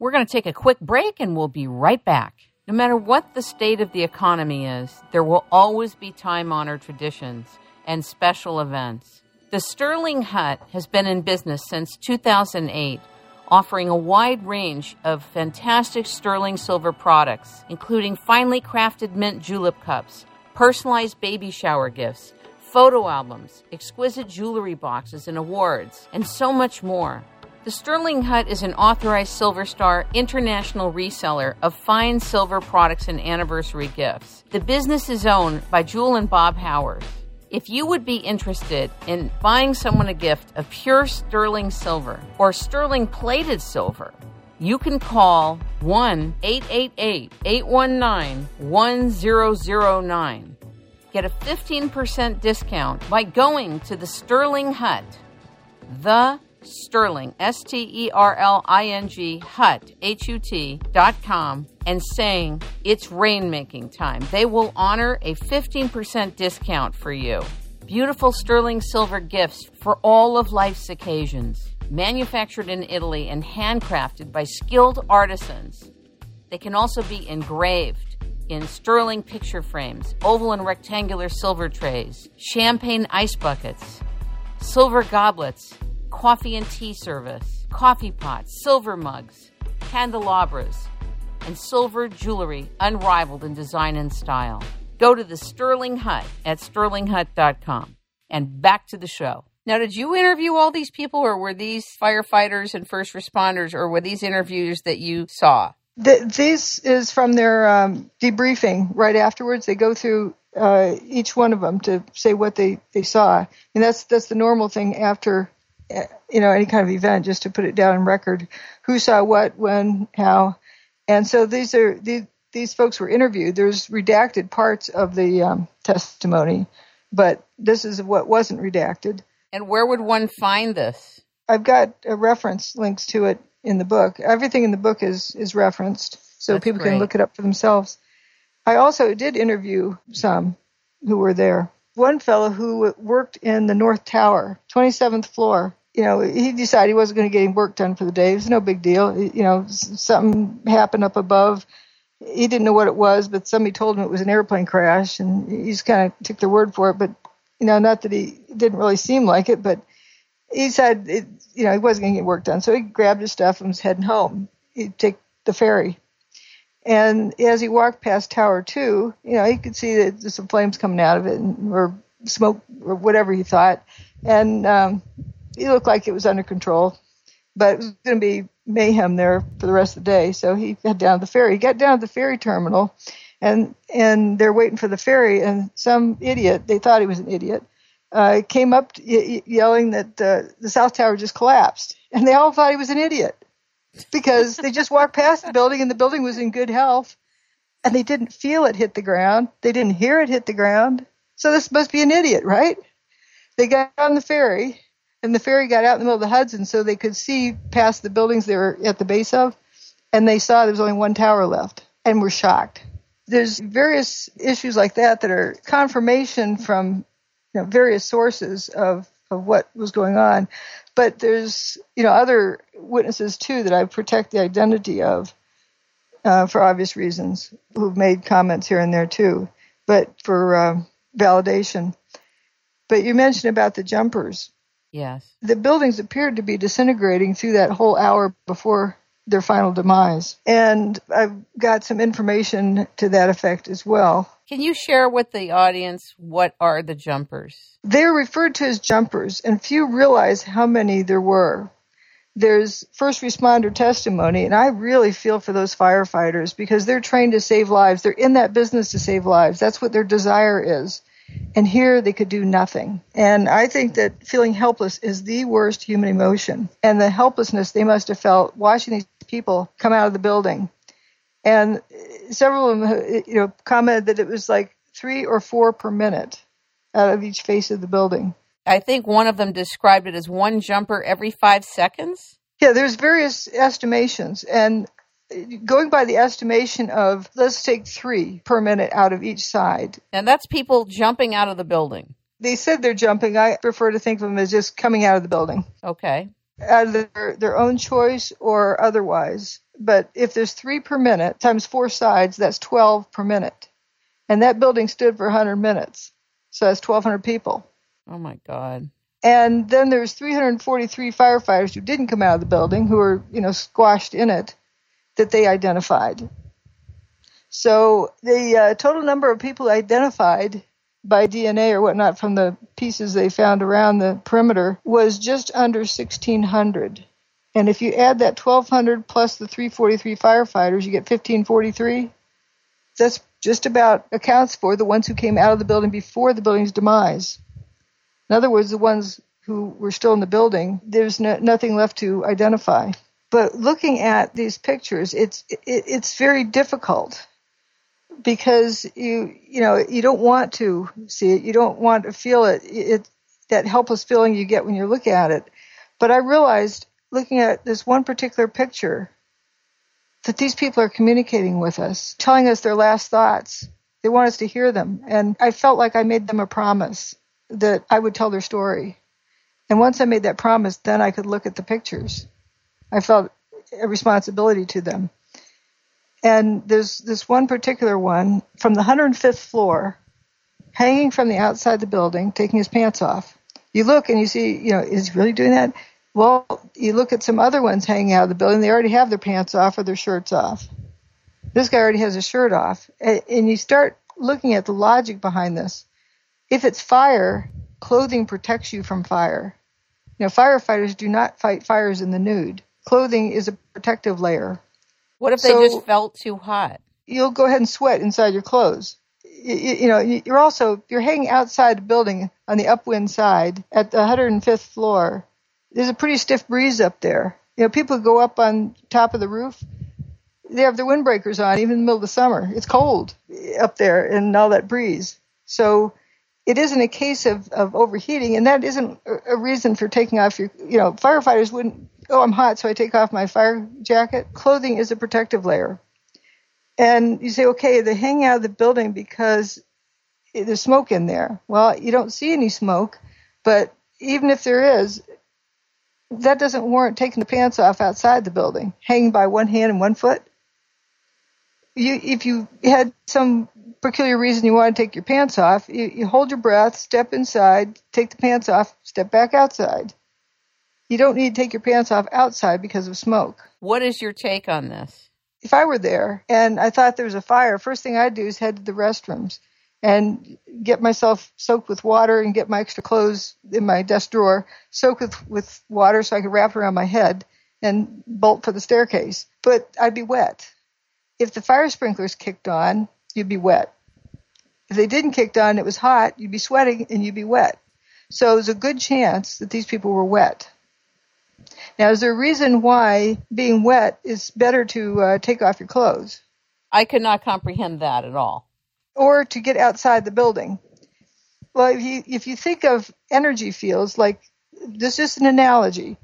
We're going to take a quick break, and we'll be right back. No matter what the state of the economy is, there will always be time honored traditions and special events. The Sterling Hut has been in business since 2008, offering a wide range of fantastic sterling silver products, including finely crafted mint julep cups, personalized baby shower gifts, photo albums, exquisite jewelry boxes and awards, and so much more. The Sterling Hut is an authorized Silver Star international reseller of fine silver products and anniversary gifts. The business is owned by Jewel and Bob Howard. If you would be interested in buying someone a gift of pure sterling silver or sterling plated silver, you can call 1 888 819 1009. Get a 15% discount by going to the Sterling Hut. The Sterling, S T E R L I N G, Hut, H U T, dot com, and saying it's rainmaking time. They will honor a 15% discount for you. Beautiful sterling silver gifts for all of life's occasions. Manufactured in Italy and handcrafted by skilled artisans. They can also be engraved in sterling picture frames, oval and rectangular silver trays, champagne ice buckets, silver goblets, coffee and tea service, coffee pots, silver mugs, candelabras, and silver jewelry unrivaled in design and style. Go to the Sterling Hut at sterlinghut.com. And back to the show. Now, did you interview all these people, or were these firefighters and first responders, or were these interviews that you saw? The, this is from their um, debriefing right afterwards. They go through uh, each one of them to say what they, they saw, and that's that's the normal thing after you know any kind of event, just to put it down in record, who saw what, when, how, and so these are these these folks were interviewed. There's redacted parts of the um, testimony, but this is what wasn't redacted. And where would one find this? I've got a reference links to it in the book. Everything in the book is is referenced, so That's people great. can look it up for themselves. I also did interview some who were there. One fellow who worked in the North Tower, 27th floor. You know, he decided he wasn't going to get any work done for the day. It was no big deal. You know, something happened up above. He didn't know what it was, but somebody told him it was an airplane crash, and he just kind of took their word for it. But you know, not that he didn't really seem like it, but he said, it, you know, he wasn't going to get work done. So he grabbed his stuff and was heading home. He'd take the ferry. And as he walked past Tower 2, you know, he could see that there's some flames coming out of it and, or smoke or whatever he thought. And um, he looked like it was under control. But it was going to be mayhem there for the rest of the day. So he got down to the ferry. He got down to the ferry terminal and and they're waiting for the ferry and some idiot they thought he was an idiot uh, came up y- yelling that uh, the south tower just collapsed and they all thought he was an idiot because they just walked past the building and the building was in good health and they didn't feel it hit the ground. They didn't hear it hit the ground. So this must be an idiot right? They got on the ferry and the ferry got out in the middle of the hudson so they could see past the buildings they were at the base of and they saw there was only one tower left and were shocked. There's various issues like that that are confirmation from you know, various sources of, of what was going on. But there's you know other witnesses too that I protect the identity of uh, for obvious reasons who've made comments here and there too, but for uh, validation. But you mentioned about the jumpers. Yes. The buildings appeared to be disintegrating through that whole hour before their final demise. And I've got some information to that effect as well. Can you share with the audience what are the jumpers? They're referred to as jumpers, and few realize how many there were. There's first responder testimony, and I really feel for those firefighters because they're trained to save lives. They're in that business to save lives. That's what their desire is. And here they could do nothing. And I think that feeling helpless is the worst human emotion. And the helplessness they must have felt watching these people come out of the building. And several of them, you know, commented that it was like three or four per minute out of each face of the building. I think one of them described it as one jumper every five seconds. Yeah, there's various estimations, and going by the estimation of let's take three per minute out of each side. And that's people jumping out of the building. They said they're jumping. I prefer to think of them as just coming out of the building. Okay. Out of their, their own choice or otherwise. But if there's three per minute times four sides, that's 12 per minute. And that building stood for 100 minutes. So that's 1,200 people. Oh my God. And then there's 343 firefighters who didn't come out of the building, who were, you know, squashed in it, that they identified. So the uh, total number of people identified by DNA or whatnot from the pieces they found around the perimeter was just under 1,600. And if you add that 1,200 plus the 343 firefighters, you get 1,543. That's just about accounts for the ones who came out of the building before the building's demise. In other words, the ones who were still in the building, there's no, nothing left to identify. But looking at these pictures, it's it, it's very difficult because you you know you don't want to see it, you don't want to feel it, it that helpless feeling you get when you look at it. But I realized looking at this one particular picture that these people are communicating with us, telling us their last thoughts. They want us to hear them, and I felt like I made them a promise that I would tell their story. And once I made that promise, then I could look at the pictures. I felt a responsibility to them. And there's this one particular one from the 105th floor, hanging from the outside of the building, taking his pants off. You look and you see, you know, is he really doing that? Well, you look at some other ones hanging out of the building, they already have their pants off or their shirts off. This guy already has his shirt off. And you start looking at the logic behind this. If it's fire, clothing protects you from fire. You know, firefighters do not fight fires in the nude. Clothing is a protective layer. What if so they just felt too hot? You'll go ahead and sweat inside your clothes. You, you, know, you're also you're hanging outside the building on the upwind side at the 105th floor there's a pretty stiff breeze up there. You know, people go up on top of the roof. They have their windbreakers on, even in the middle of the summer. It's cold up there and all that breeze. So it isn't a case of, of overheating, and that isn't a reason for taking off your, you know, firefighters wouldn't, oh, I'm hot, so I take off my fire jacket. Clothing is a protective layer. And you say, okay, they're hanging out of the building because there's smoke in there. Well, you don't see any smoke, but even if there is, that doesn't warrant taking the pants off outside the building, hanging by one hand and one foot. You, if you had some peculiar reason you want to take your pants off, you, you hold your breath, step inside, take the pants off, step back outside. You don't need to take your pants off outside because of smoke. What is your take on this? If I were there and I thought there was a fire, first thing I'd do is head to the restrooms and get myself soaked with water and get my extra clothes in my desk drawer soaked with, with water so I could wrap it around my head and bolt for the staircase. But I'd be wet. If the fire sprinklers kicked on, you'd be wet. If they didn't kick on, it was hot, you'd be sweating and you'd be wet. So there's a good chance that these people were wet. Now, is there a reason why being wet is better to uh, take off your clothes? I could not comprehend that at all or to get outside the building. Well, if you, if you think of energy fields, like this is an analogy.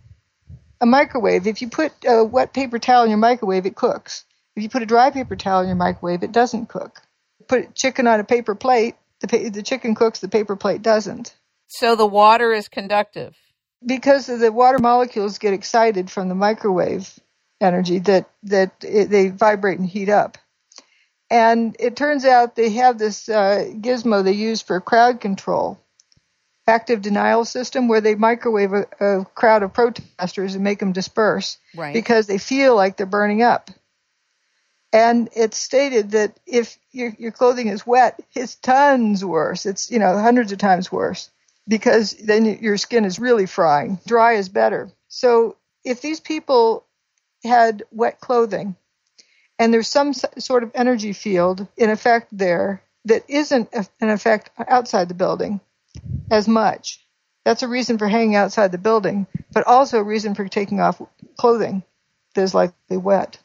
A microwave, if you put a wet paper towel in your microwave, it cooks. If you put a dry paper towel in your microwave, it doesn't cook. Put chicken on a paper plate, the, the chicken cooks, the paper plate doesn't. So the water is conductive. Because the water molecules get excited from the microwave energy that, that it, they vibrate and heat up. And it turns out they have this uh, gizmo they use for crowd control, active denial system, where they microwave a, a crowd of protesters and make them disperse right. because they feel like they're burning up. And it's stated that if your, your clothing is wet, it's tons worse. It's, you know, hundreds of times worse because then your skin is really frying. Dry is better. So if these people had wet clothing, and there's some sort of energy field in effect there that isn't an effect outside the building as much. That's a reason for hanging outside the building, but also a reason for taking off clothing that is likely wet.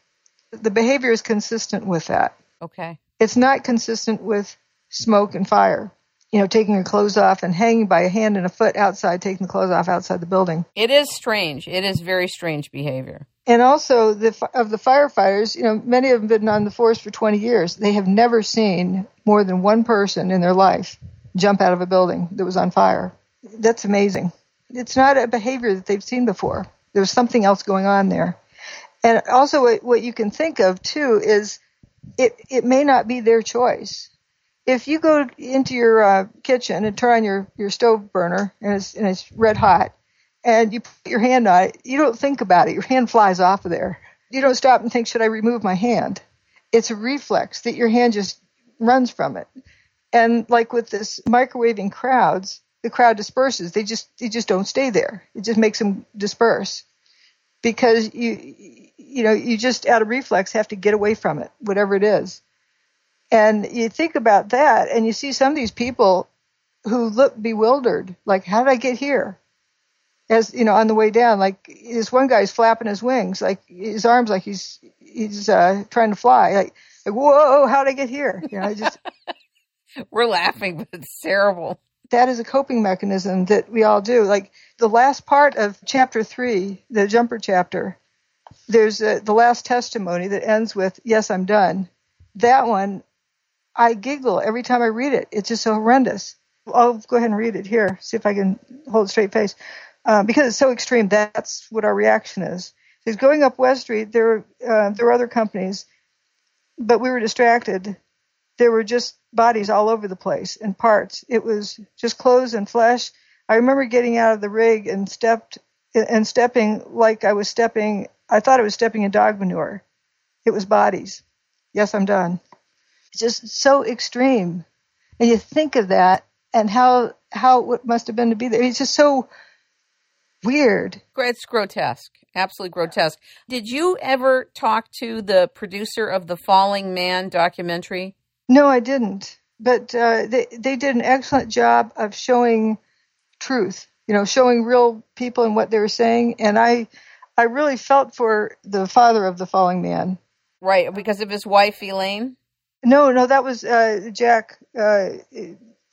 The behavior is consistent with that. Okay. It's not consistent with smoke and fire. You know, taking your clothes off and hanging by a hand and a foot outside, taking the clothes off outside the building. It is strange. It is very strange behavior and also the of the firefighters, you know, many of them have been on the force for 20 years. They have never seen more than one person in their life jump out of a building that was on fire. That's amazing. It's not a behavior that they've seen before. There's something else going on there. And also what, what you can think of too is it, it may not be their choice. If you go into your uh, kitchen and turn on your, your stove burner and it's, and it's red hot, and you put your hand on it, you don't think about it. Your hand flies off of there. You don't stop and think, should I remove my hand? It's a reflex that your hand just runs from it. And like with this microwaving crowds, the crowd disperses. They just they just don't stay there. It just makes them disperse because you you know you just out of reflex have to get away from it, whatever it is. And you think about that, and you see some of these people who look bewildered, like how did I get here? as you know on the way down like this one guy's flapping his wings like his arms like he's he's uh trying to fly like, like whoa how'd i get here? You know I just (laughs) we're laughing but it's terrible. That is a coping mechanism that we all do. Like the last part of chapter three the jumper chapter there's a, the last testimony that ends with yes i'm done. That one i giggle every time i read it it's just so horrendous i'll go ahead and read it here see if i can hold a straight face uh, because it's so extreme. That's what our reaction is. He's going up West Street. There, uh, there are other companies. but we were distracted. There were just bodies all over the place and parts. It was just clothes and flesh. I remember getting out of the rig and stepped and stepping like I was stepping. I thought I was stepping in dog manure. It was bodies. Yes, I'm done. Just so extreme, and you think of that and how how it must have been to be there. It's just so weird. It's grotesque, absolutely grotesque. Did you ever talk to the producer of the Falling Man documentary? No, I didn't. But uh, they they did an excellent job of showing truth. You know, showing real people and what they were saying. And I I really felt for the father of the falling man. Right, because of his wife Alayne. No, no, that was uh, Jack. Uh,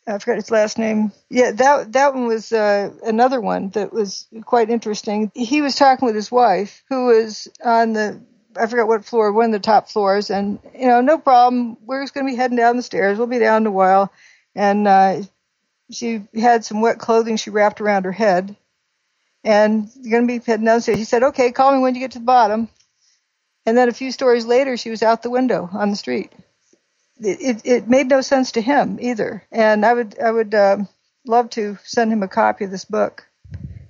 I forgot his last name. Yeah, that that one was uh, another one that was quite interesting. He was talking with his wife, who was on the I forgot what floor, one of the top floors, and you know, no problem. We're just going to be heading down the stairs. We'll be down in a while, and uh, she had some wet clothing she wrapped around her head, and you're going to be heading downstairs. He said, "Okay, call me when you get to the bottom." And then a few stories later, she was out the window on the street it, it made no sense to him either. And I would I would um, love to send him a copy of this book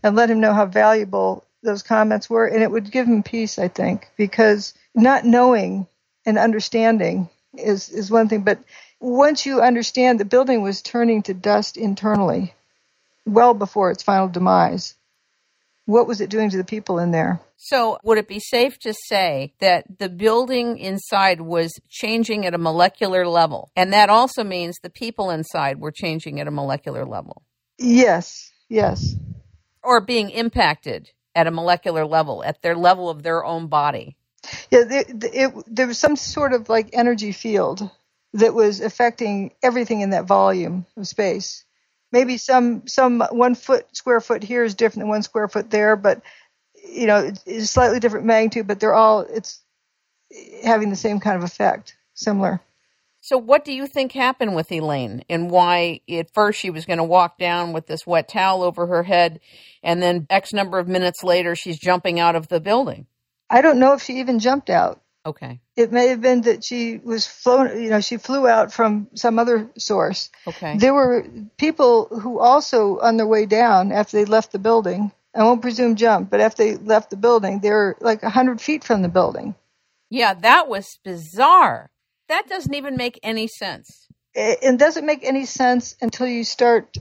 and let him know how valuable those comments were, and it would give him peace, I think, because not knowing and understanding is is one thing, but once you understand the building was turning to dust internally, well before its final demise, what was it doing to the people in there? So, would it be safe to say that the building inside was changing at a molecular level? And that also means the people inside were changing at a molecular level? Yes, yes. Or being impacted at a molecular level, at their level of their own body? Yeah, it, it, there was some sort of like energy field that was affecting everything in that volume of space. Maybe some some one foot square foot here is different than one square foot there, but you know, it's slightly different magnitude, but they're all it's having the same kind of effect, similar. So, what do you think happened with Alayne, and why at first she was going to walk down with this wet towel over her head, and then X number of minutes later she's jumping out of the building? I don't know if she even jumped out. Okay. It may have been that she was flown, you know, she flew out from some other source. Okay. There were people who also, on their way down after they left the building, I won't presume jump, but after they left the building, they were like a 100 feet from the building. Yeah, that was bizarre. That doesn't even make any sense. It doesn't make any sense until you start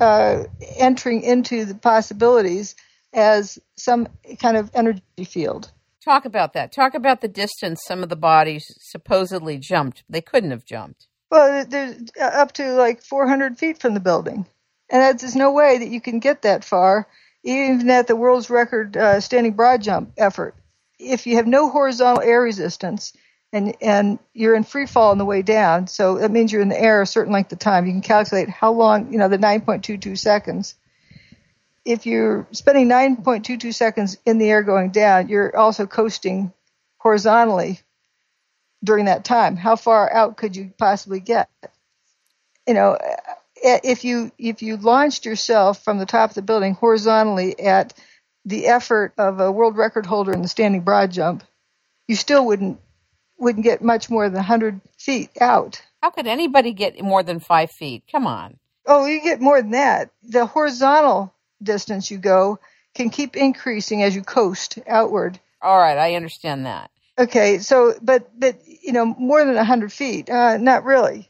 uh, entering into the possibilities as some kind of energy field. Talk about that. Talk about the distance some of the bodies supposedly jumped. They couldn't have jumped. Well, there's uh, up to like 400 feet from the building. And there's no way that you can get that far even at the world's record uh, standing broad jump effort. If you have no horizontal air resistance and and you're in free fall on the way down, so that means you're in the air a certain length of time. You can calculate how long, you know, the 9.22 seconds. If you're spending 9.22 seconds in the air going down, you're also coasting horizontally during that time. How far out could you possibly get? You know, if you if you launched yourself from the top of the building horizontally at the effort of a world record holder in the standing broad jump, you still wouldn't wouldn't get much more than 100 feet out. How could anybody get more than five feet? Come on. Oh, you get more than that. The horizontal distance you go can keep increasing as you coast outward. All right, I understand that. Okay, so but but you know more than 100 feet, uh, not really.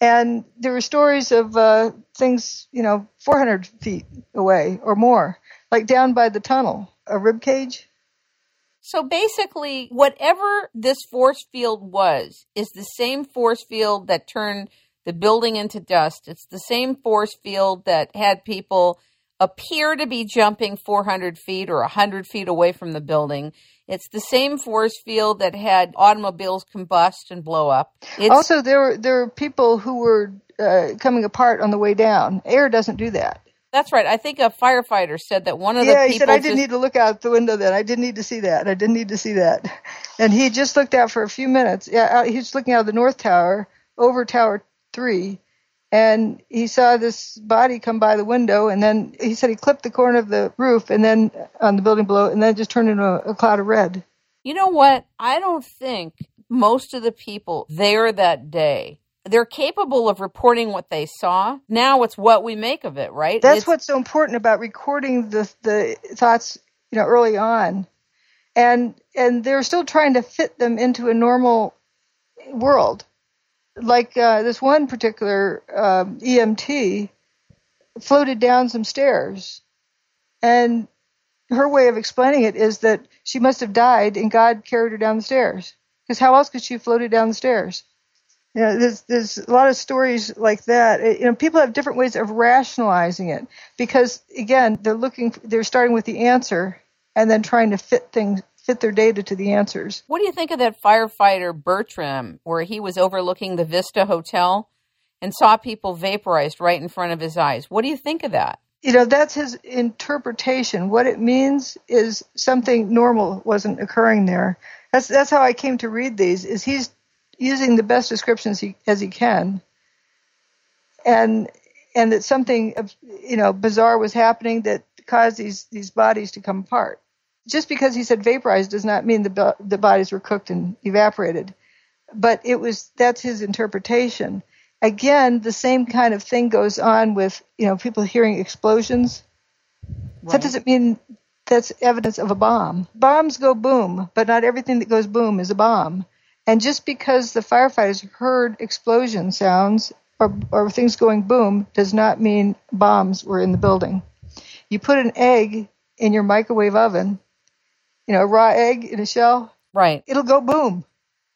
And there were stories of uh, things, you know, 400 feet away or more, like down by the tunnel, a rib cage. So basically, whatever this force field was, is the same force field that turned the building into dust. It's the same force field that had people appear to be jumping 400 feet or 100 feet away from the building. It's the same force field that had automobiles combust and blow up. It's, also, there were there were people who were uh, coming apart on the way down. Air doesn't do that. That's right. I think a firefighter said that one of yeah, the people. he said I didn't need to look out the window. Then I didn't need to see that. I didn't need to see that. And he just looked out for a few minutes. Yeah, he was looking out of the north tower over Tower Three, and he saw this body come by the window and then he said he clipped the corner of the roof and then on the building below and then just turned into a, a cloud of red you know what i don't think most of the people there that day they're capable of reporting what they saw. Now it's what we make of it, right? That's it's, what's so important about recording the the thoughts, you know, early on. And and they're still trying to fit them into a normal world. Like uh, this one particular um, EMT floated down some stairs, and her way of explaining it is that she must have died and God carried her down the stairs. Because how else could she have floated down the stairs? You know, there's there's a lot of stories like that. You know, people have different ways of rationalizing it because again, they're looking, they're starting with the answer and then trying to fit things fit their data to the answers. What do you think of that firefighter Bertram, where he was overlooking the Vista Hotel and saw people vaporized right in front of his eyes? What do you think of that? You know, that's his interpretation. What it means is something normal wasn't occurring there. That's that's how I came to read these. Is he's using the best descriptions he, as he can, and and that something you know bizarre was happening that caused these these bodies to come apart. Just because he said vaporized does not mean the the bodies were cooked and evaporated, but it was that's his interpretation. Again, the same kind of thing goes on with you know people hearing explosions. Right. That doesn't mean that's evidence of a bomb. Bombs go boom, but not everything that goes boom is a bomb. And just because the firefighters heard explosion sounds or, or things going boom does not mean bombs were in the building. You put an egg in your microwave oven, you know, a raw egg in a shell, right? It'll go boom.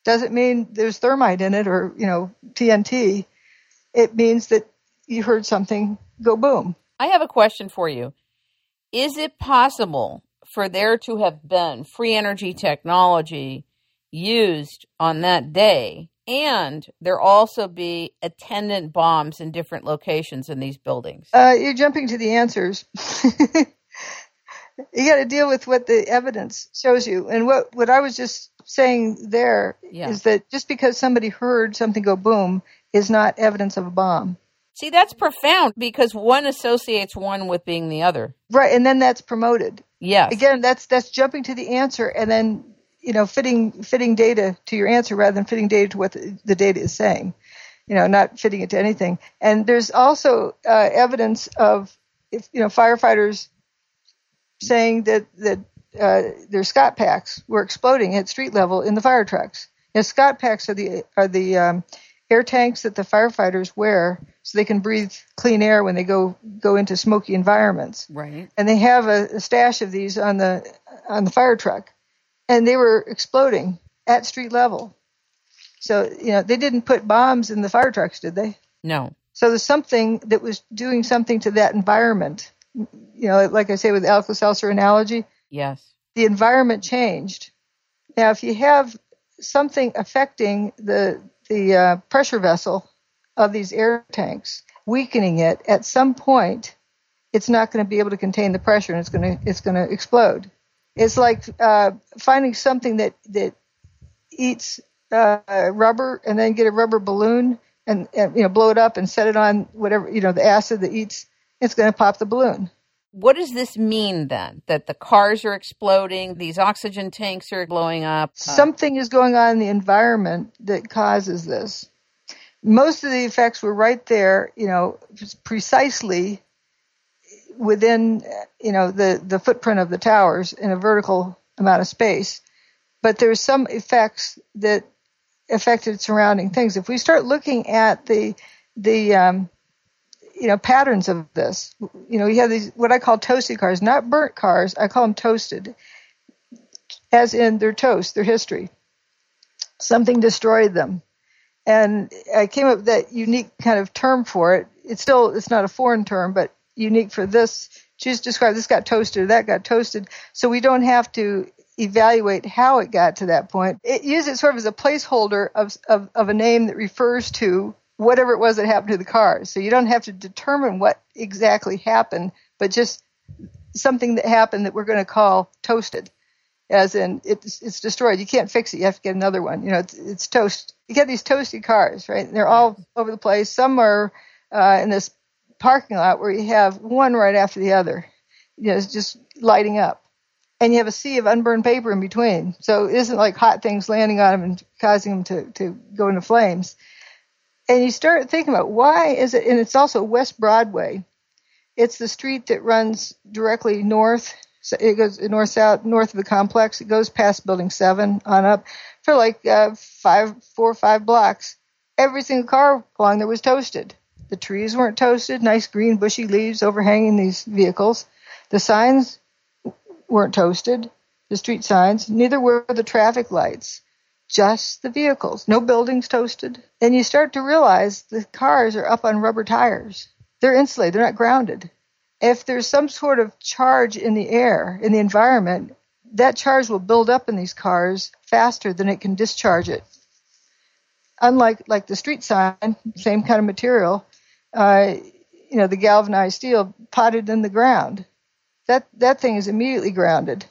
Doesn't mean there's thermite in it or you know TNT. It means that you heard something go boom. I have a question for you. Is it possible for there to have been free energy technology used on that day and there also be attendant bombs in different locations in these buildings? Uh, you're jumping to the answers. (laughs) (laughs) you got to deal with what the evidence shows you. And what, what I was just saying there yeah. is that just because somebody heard something go boom is not evidence of a bomb. See, that's profound because one associates one with being the other. Right, and then that's promoted. Yes. Again, that's that's jumping to the answer and then you know, fitting fitting data to your answer rather than fitting data to what the, the data is saying. You know, not fitting it to anything. And there's also uh, evidence of if you know firefighters saying that that uh, their Scott packs were exploding at street level in the fire trucks. Now, Scott packs are the are the um, air tanks that the firefighters wear so they can breathe clean air when they go go into smoky environments. Right. And they have a, a stash of these on the on the fire truck and they were exploding at street level. So, you know, they didn't put bombs in the fire trucks, did they? No. So there's something that was doing something to that environment. You know, like I say with the Alka-Seltzer analogy. Yes. The environment changed. Now, if you have something affecting the the uh, pressure vessel of these air tanks, weakening it, at some point, it's not going to be able to contain the pressure, and it's going to it's going to explode. It's like uh, finding something that that eats uh, rubber and then get a rubber balloon and, and you know blow it up and set it on whatever you know the acid that eats. It's going to pop the balloon. What does this mean then? That the cars are exploding, these oxygen tanks are blowing up? Uh, Something is going on in the environment that causes this. Most of the effects were right there, you know, precisely within you know the the footprint of the towers in a vertical amount of space but there's some effects that affected surrounding things if we start looking at the the um, you know patterns of this. You know you have these what i call toasted cars not burnt cars. I call them toasted as in their toast their history. Something destroyed them. And i came up with that unique kind of term for it. It's still it's not a foreign term but unique for this. Just describe this got toasted, that got toasted, so we don't have to evaluate how it got to that point. It uses it sort of as a placeholder of, of, of a name that refers to whatever it was that happened to the cars. So you don't have to determine what exactly happened, but just something that happened that we're going to call toasted, as in it's it's destroyed. You can't fix it. You have to get another one. You know, it's, it's toast. You get these toasty cars, right? And they're all over the place. Some are uh, in this parking lot where you have one right after the other, you know, it's just lighting up. and you have a sea of unburned paper in between. So it isn't like hot things landing on them and causing them to, to go into flames. And you start thinking about why is it, and it's also West Broadway. It's the street that runs directly north. So it goes north south, north of the complex. It goes past Building Seven on up for like uh, five, four or five blocks. Every single car along there was toasted. The trees weren't toasted, nice green bushy leaves overhanging these vehicles. The signs weren't toasted, the street signs, neither were the traffic lights, just the vehicles. No buildings toasted. And you start to realize the cars are up on rubber tires. They're insulated, they're not grounded. If there's some sort of charge in the air, in the environment, that charge will build up in these cars faster than it can discharge it. Unlike like the street sign, same kind of material, uh, you know, the galvanized steel potted in the ground that that thing is immediately grounded.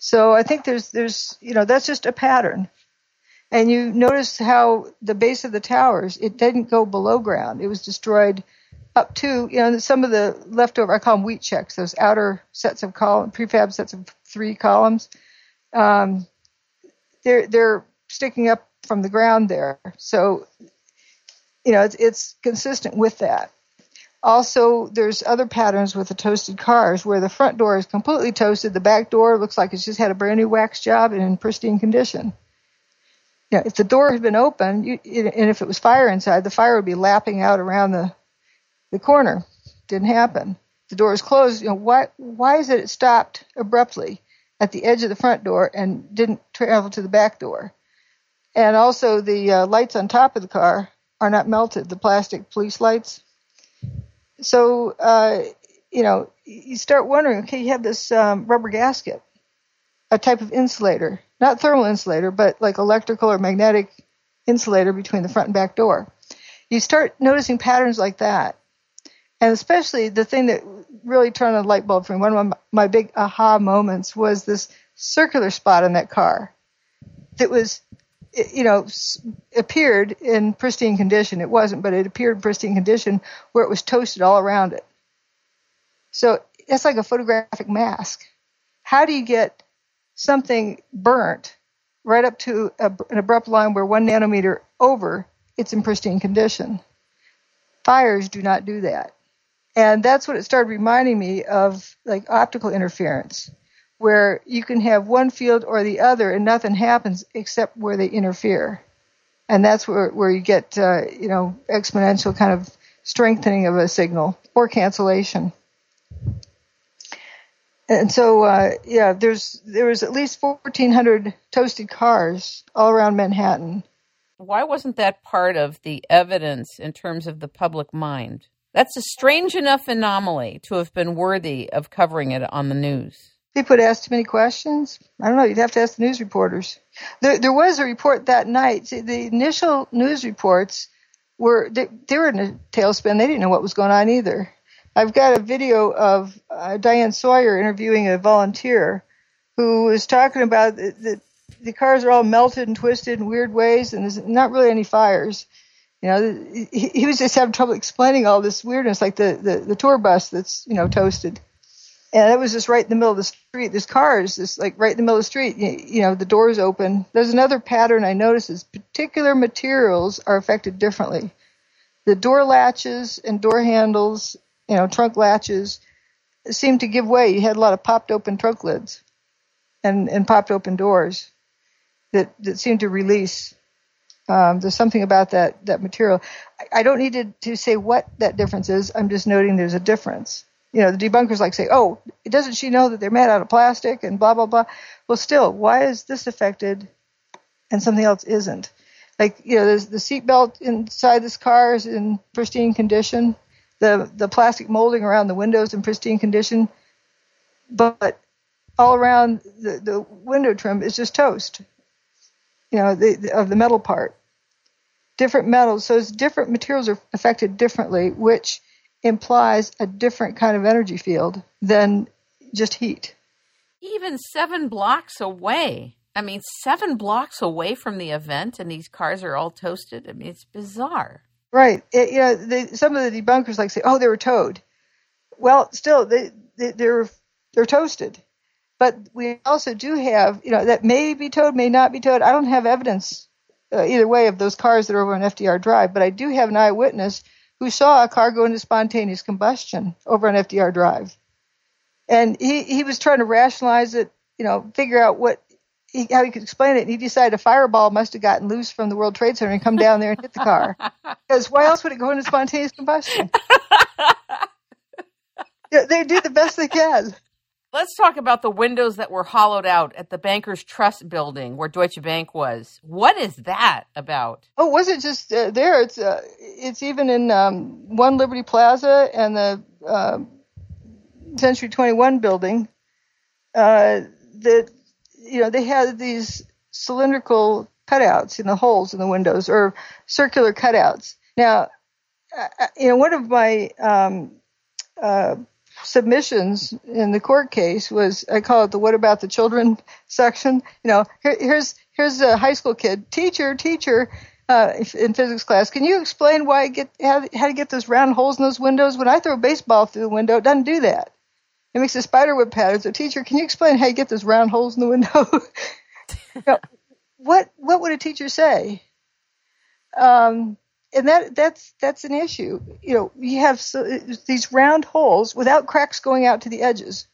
So I think there's there's you know that's just a pattern. And you notice how the base of the towers it didn't go below ground. It was destroyed up to you know some of the leftover I call them Wheat Chex, those outer sets of column prefab sets of three columns. Um, they're they're sticking up from the ground there. So you know it's it's consistent with that. Also, there's other patterns with the toasted cars where the front door is completely toasted, the back door looks like it's just had a brand new wax job and in pristine condition. Know, if the door had been open, you, and if it was fire inside, the fire would be lapping out around the the corner. Didn't happen. The door is closed. You know, why why is it it stopped abruptly at the edge of the front door and didn't travel to the back door? And also, the uh, lights on top of the car are not melted. The plastic police lights so, uh, you know, you start wondering, okay, you have this um, rubber gasket, a type of insulator, not thermal insulator, but like electrical or magnetic insulator between the front and back door. You start noticing patterns like that. And especially the thing that really turned on the light bulb for me, one of my, big aha moments was this circular spot on that car that was you know, appeared in pristine condition. It wasn't, but it appeared in pristine condition where it was toasted all around it. So it's like a photographic mask. How do you get something burnt right up to a, an abrupt line where one nanometer over it's in pristine condition? Fires do not do that. And that's what it started reminding me of, like optical interference where you can have one field or the other and nothing happens except where they interfere. And that's where, where you get, uh, you know, exponential kind of strengthening of a signal or cancellation. And so, uh, yeah, there's there was at least 1,400 toasted cars all around Manhattan. Why wasn't that part of the evidence in terms of the public mind? That's a strange enough anomaly to have been worthy of covering it on the news. People would ask too many questions. I don't know. You'd have to ask the news reporters. There, there was a report that night. The initial news reports were they, they, were in a tailspin. They didn't know what was going on either. I've got a video of uh, Diane Sawyer interviewing a volunteer who was talking about the, the cars are all melted and twisted in weird ways, and there's not really any fires. You know, he, he was just having trouble explaining all this weirdness, like the, the, the tour bus that's you know toasted and it was just right in the middle of the street. There's cars, just like right in the middle of the street. You, you know, the doors open. There's another pattern I noticed is particular materials are affected differently. The door latches and door handles, you know, trunk latches seem to give way. You had a lot of popped open trunk lids and, and popped open doors that, that seemed to release. Um, there's something about that, that material. I, I don't need to, to say what that difference is. I'm just noting there's a difference you know, the debunkers like say, oh, doesn't she know that they're made out of plastic and blah, blah, blah. Well, still, why is this affected and something else isn't? Like, you know, there's the seatbelt inside this car is in pristine condition. The, the plastic molding around the windows in pristine condition. But all around the, the window trim is just toast, you know, the, the, of the metal part. Different metals, so it's different materials are affected differently, which implies a different kind of energy field than just heat. Even seven blocks away. I mean, seven blocks away from the event, and these cars are all toasted. I mean, it's bizarre. Right. It, you know, they, some of the debunkers like say, "Oh, they were towed." Well, still, they, they they're they're toasted. But we also do have, you know, that may be towed, may not be towed. I don't have evidence uh, either way of those cars that are over on FDR Drive, but I do have an eyewitness who saw a car go into spontaneous combustion over on FDR Drive. And he, he was trying to rationalize it, you know, figure out what he, how he could explain it. And he decided a fireball must have gotten loose from the World Trade Center and come down there and hit the car. (laughs) Because why else would it go into spontaneous combustion? (laughs) yeah, they do the best they can. Let's talk about the windows that were hollowed out at the Bankers Trust building where Deutsche Bank was. What is that about? Oh, was it just uh, there? It's uh, it's even in um, One Liberty Plaza and the uh, Century 21 building. Uh, that you know they had these cylindrical cutouts in the holes in the windows or circular cutouts. Now, you know, one of my um, uh, submissions in the court case was I call it the "What about the children?" section. You know, here, here's here's a high school kid, teacher, teacher. Uh, in physics class, can you explain why I get how, how to get those round holes in those windows? When I throw a baseball through the window, it doesn't do that. It makes a spider web pattern. So, teacher, can you explain how you get those round holes in the window? (laughs) you know, what what would a teacher say? Um, and that that's that's an issue. You know, you have so, these round holes without cracks going out to the edges.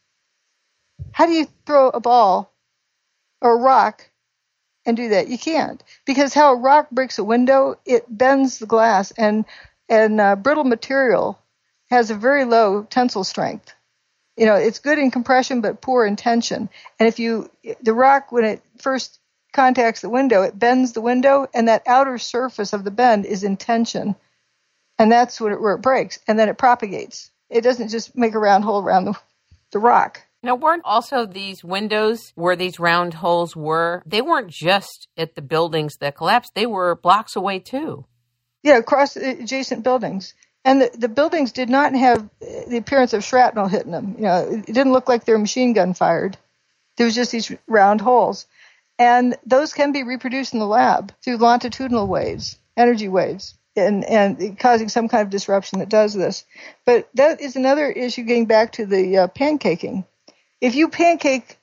How do you throw a ball or a rock and do that? You can't because how a rock breaks a window, it bends the glass, and and uh, brittle material has a very low tensile strength. You know, it's good in compression but poor in tension. And if you the rock when it first contacts the window, it bends the window, and that outer surface of the bend is in tension. And that's it, where it breaks. And then it propagates. It doesn't just make a round hole around the, the rock. Now, weren't also these windows where these round holes were, they weren't just at the buildings that collapsed, they were blocks away too. Yeah, across adjacent buildings. And the, the buildings did not have the appearance of shrapnel hitting them. You know, it didn't look like they were machine gun fired. There was just these round holes. And those can be reproduced in the lab through longitudinal waves, energy waves, and, and causing some kind of disruption that does this. But that is another issue getting back to the uh, pancaking. If you pancake,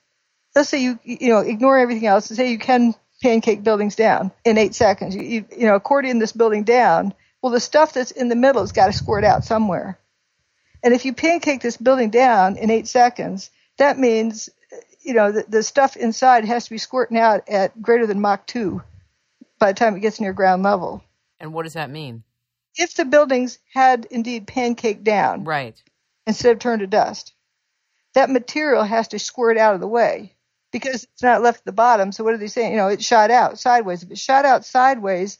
let's say you, you know, ignore everything else and say you can pancake buildings down in eight seconds, you, you, you know, accordion this building down, well, the stuff that's in the middle has got to squirt out somewhere. And if you pancake this building down in eight seconds, that means you know, the, the stuff inside has to be squirting out at greater than Mach 2 by the time it gets near ground level. And what does that mean? If the buildings had indeed pancaked down, right, instead of turned to dust, that material has to squirt out of the way because it's not left at the bottom. So what are they saying? You know, it shot out sideways. If it shot out sideways,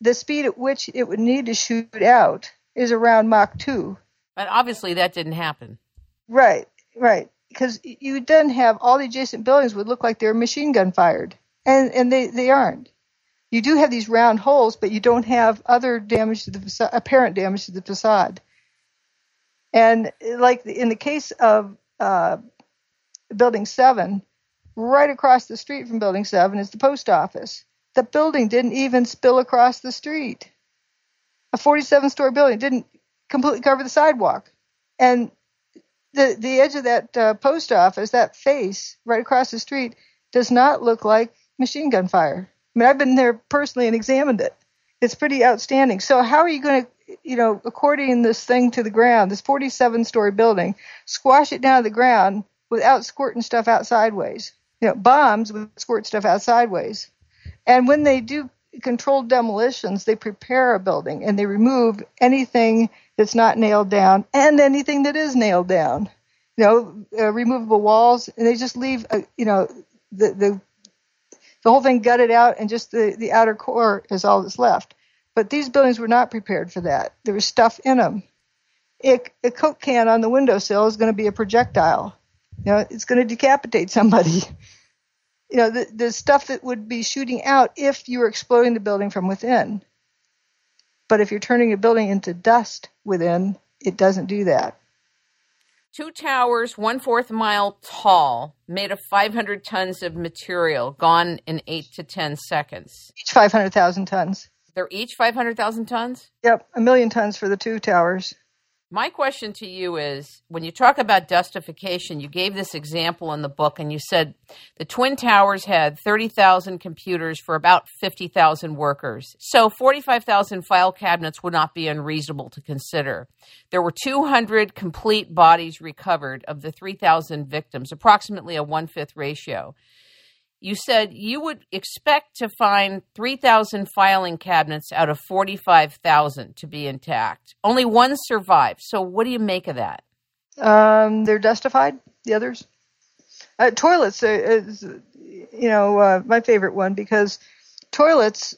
the speed at which it would need to shoot out is around Mach 2. But obviously that didn't happen. Right, right because you then have all the adjacent buildings would look like they're machine gun fired, and and they they aren't. You do have these round holes, but you don't have other damage to the facade, apparent damage to the facade. And like in the case of uh, Building Seven, right across the street from Building Seven is the post office. The building didn't even spill across the street. A 47-story building didn't completely cover the sidewalk, and the the edge of that uh, post office, that face right across the street, does not look like machine gun fire. I mean, I've been there personally and examined it. It's pretty outstanding. So how are you going to, you know, accordion this thing to the ground, this 47 story building, squash it down to the ground without squirting stuff out sideways? You know, bombs would squirt stuff out sideways. And when they do controlled demolitions, they prepare a building and they remove anything that's not nailed down and anything that is nailed down. You know, uh, removable walls, and they just leave, uh, you know, the the the whole thing gutted out, and just the the outer core is all that's left. But these buildings were not prepared for that. There was stuff in them. It, a Coke can on the windowsill is going to be a projectile. You know, it's going to decapitate somebody. (laughs) You know, the, the stuff that would be shooting out if you were exploding the building from within. But if you're turning a building into dust within, it doesn't do that. Two towers, one fourth mile tall, made of 500 tons of material, gone in eight to 10 seconds. Each 500,000 tons. They're each 500,000 tons? Yep, a million tons for the two towers. My question to you is when you talk about dustification, you gave this example in the book and you said the Twin Towers had 30,000 computers for about 50,000 workers. So 45,000 file cabinets would not be unreasonable to consider. There were 200 complete bodies recovered of the 3,000 victims, approximately a one fifth ratio you said you would expect to find 3,000 filing cabinets out of 45,000 to be intact. Only one survived. So, what do you make of that? Um, they're dustified, the others. Uh, toilets is, you know, uh, my favorite one because toilets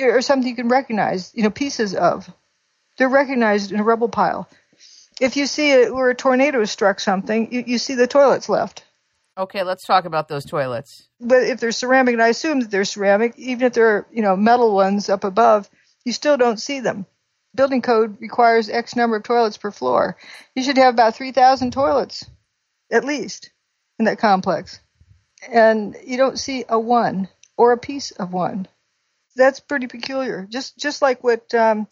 are something you can recognize, you know, pieces of. They're recognized in a rubble pile. If you see it where a tornado struck something, you, you see the toilets left Okay, let's talk about those toilets. But if they're ceramic, and I assume that they're ceramic, even if they're you know metal ones up above, you still don't see them. Building code requires X number of toilets per floor. You should have about 3,000 toilets, at least, in that complex. And you don't see a one or a piece of one. That's pretty peculiar. Just just like what um,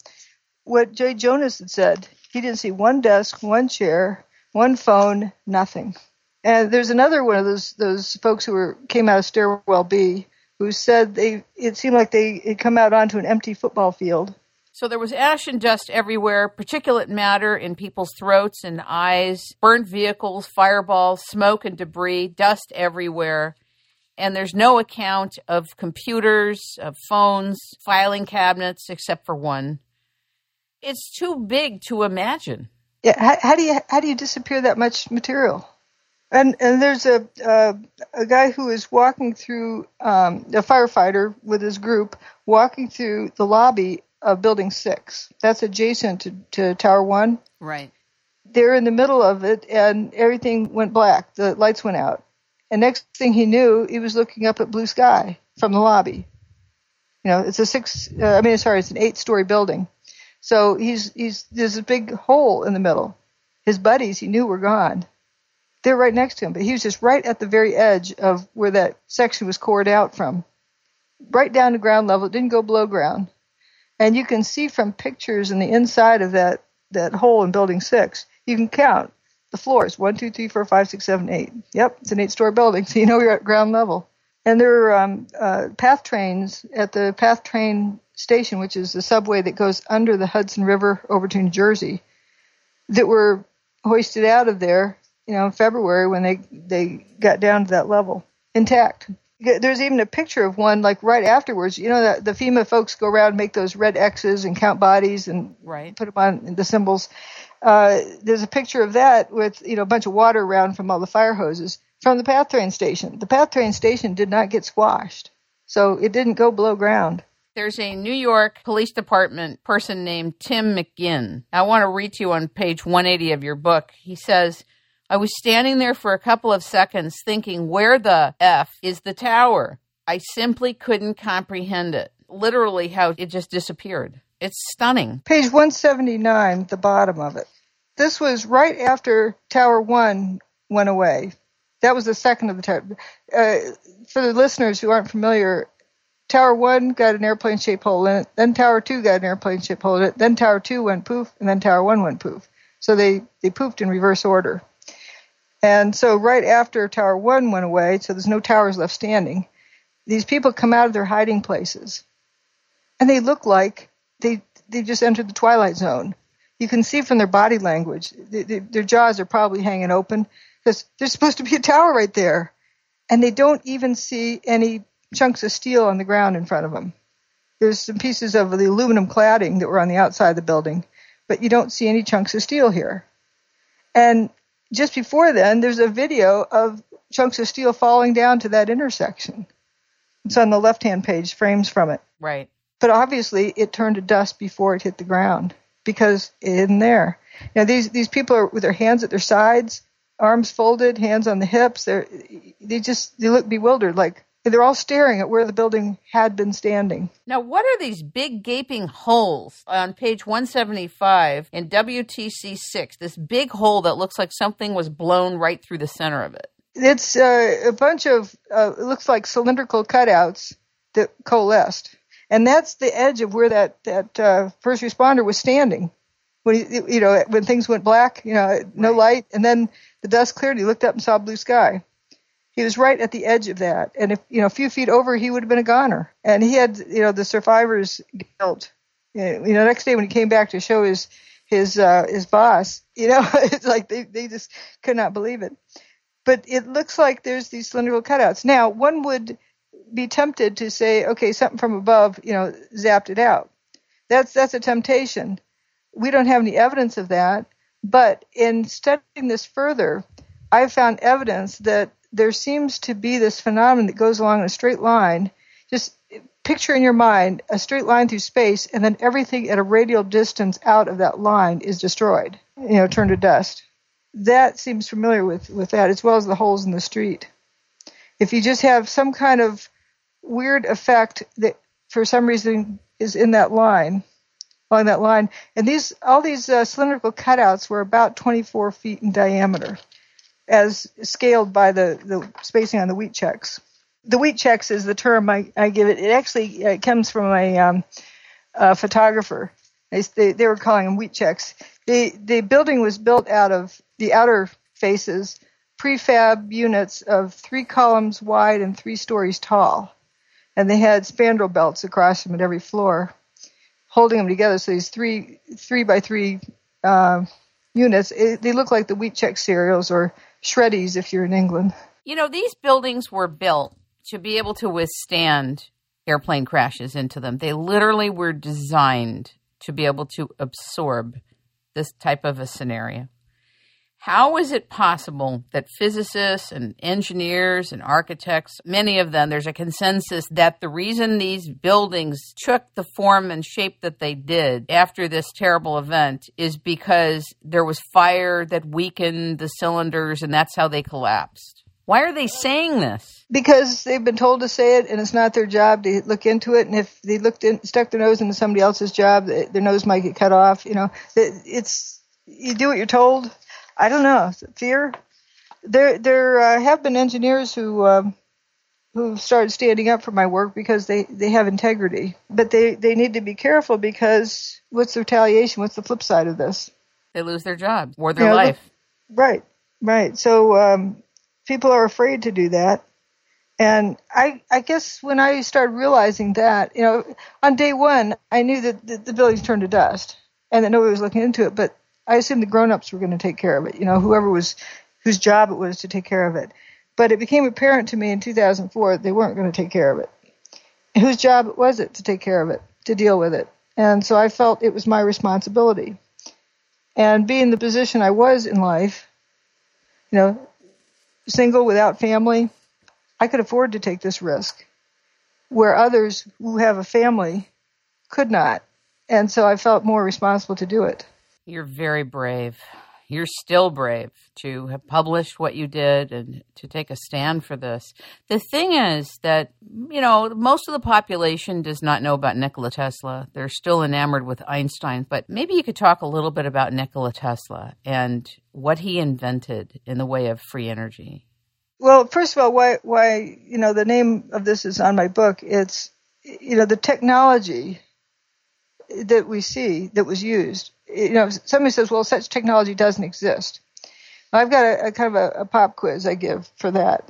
what Jay Jonas had said. He didn't see one desk, one chair, one phone, nothing. And there's another one of those those folks who were came out of stairwell B who said they it seemed like they had come out onto an empty football field. So there was ash and dust everywhere, particulate matter in people's throats and eyes, burnt vehicles, fireballs, smoke and debris, dust everywhere. And there's no account of computers, of phones, filing cabinets, except for one. It's too big to imagine. Yeah, how, how do you how do you disappear that much material? And and there's a uh, a guy who is walking through um, a firefighter with his group walking through the lobby of Building Six. That's adjacent to, to Tower One. Right. They're in the middle of it, and everything went black. The lights went out, and next thing he knew, he was looking up at blue sky from the lobby. You know, it's a six. Uh, I mean, sorry, it's an eight-story building. So he's he's there's a big hole in the middle. His buddies he knew were gone they're right next to him, but he was just right at the very edge of where that section was cored out from. Right down to ground level. It didn't go below ground. And you can see from pictures in the inside of that, that hole in building six, you can count the floors. One, two, three, four, five, six, seven, eight. Yep, it's an eight story building, (laughs) so you know you're at ground level. And there are um, uh, PATH trains at the PATH train station, which is the subway that goes under the Hudson River over to New Jersey, that were hoisted out of there you know, in February when they they got down to that level intact. There's even a picture of one like right afterwards. You know that the FEMA folks go around and make those red X's and count bodies and right. put them on the symbols. Uh, there's a picture of that with you know a bunch of water around from all the fire hoses from the PATH train station. The PATH train station did not get squashed, so it didn't go below ground. There's a New York Police Department person named Tim McGinn. I want to read to you on page 180 of your book. He says, I was standing there for a couple of seconds thinking, where the F is the tower? I simply couldn't comprehend it. Literally, how it just disappeared. It's stunning. Page 179, the bottom of it. This was right after Tower 1 went away. That was the second of the tower. Uh, for the listeners who aren't familiar, Tower 1 got an airplane shaped hole in it, then Tower 2 got an airplane shaped hole in it, then Tower 2 went poof, and then Tower 1 went poof. So they, they poofed in reverse order. And so right after Tower 1 went away, so there's no towers left standing, these people come out of their hiding places. And they look like they, they just entered the twilight zone. You can see from their body language, they, they, their jaws are probably hanging open because there's supposed to be a tower right there. And they don't even see any chunks of steel on the ground in front of them. There's some pieces of the aluminum cladding that were on the outside of the building, but you don't see any chunks of steel here. And just before then, there's a video of chunks of steel falling down to that intersection. It's on the left hand page, frames from it. Right. But obviously, it turned to dust before it hit the ground because it isn't there. Now, these, these people are with their hands at their sides, arms folded, hands on the hips. They're, they just, they look bewildered, like, they're all staring at where the building had been standing. Now, what are these big gaping holes on page 175 in WTC 6? This big hole that looks like something was blown right through the center of it. It's uh, a bunch of, uh, it looks like cylindrical cutouts that coalesced. And that's the edge of where that, that uh, first responder was standing. when he, you know when things went black, you know, no Right. light, and then the dust cleared. He looked up and saw blue sky. He was right at the edge of that, and if you know a few feet over, he would have been a goner. And he had you know the survivor's guilt. You know, next day when he came back to show his his uh, his boss, you know, (laughs) it's like they they just could not believe it. But it looks like there's these cylindrical cutouts. Now, one would be tempted to say, okay, something from above, you know, zapped it out. That's that's a temptation. We don't have any evidence of that, but in studying this further, I've found evidence that there seems to be this phenomenon that goes along in a straight line. Just picture in your mind a straight line through space, and then everything at a radial distance out of that line is destroyed, you know, turned to dust. That seems familiar with, with that, as well as the holes in the street. If you just have some kind of weird effect that for some reason is in that line, along that line, and these all these uh, cylindrical cutouts were about 24 feet in diameter, as scaled by the, the spacing on the Wheat Chex. The Wheat Chex is the term I, I give it. It actually uh, comes from a, um, a photographer. They, they, they were calling them wheat checks. The, the building was built out of the outer faces, prefab units of three columns wide and three stories tall. And they had spandrel belts across them at every floor, holding them together. So these three three by three uh, units, it, they look like the wheat check cereals or shreddies if you're in England. You know, these buildings were built to be able to withstand airplane crashes into them. They literally were designed to be able to absorb this type of a scenario. How is it possible that physicists and engineers and architects, many of them, there's a consensus that the reason these buildings took the form and shape that they did after this terrible event is because there was fire that weakened the cylinders and that's how they collapsed? Why are they saying this? because they've been told to say it and it's not their job to look into it and if they looked in stuck their nose into somebody else's job their nose might get cut off you know it's you do what you're told i don't know fear there there uh, have been engineers who um who started standing up for my work because they they have integrity but they they need to be careful because what's the retaliation what's the flip side of this They lose their job or their Yeah, look- life. Right, right. So um, people are afraid to do that, and I, I guess when I started realizing that, you know, on day one, I knew that the, the buildings turned to dust, and that nobody was looking into it. But I assumed the grown-ups were going to take care of it. You know, whoever was whose job it was to take care of it. But it became apparent to me in 2004 they weren't going to take care of it. Whose job was it to take care of it, to deal with it? And so I felt it was my responsibility. And being the position I was in life, you know, single without family, I could afford to take this risk where others who have a family could not. And so I felt more responsible to do it. You're very brave. You're still brave to have published what you did and to take a stand for this. The thing is that, you know, most of the population does not know about Nikola Tesla. They're still enamored with Einstein. But maybe you could talk a little bit about Nikola Tesla and what he invented in the way of free energy. Well, first of all, why, why, you know, the name of this is on my book. It's, you know, the technology that we see that was used. You know, somebody says, well, such technology doesn't exist. I've got a, a kind of a, a pop quiz I give for that.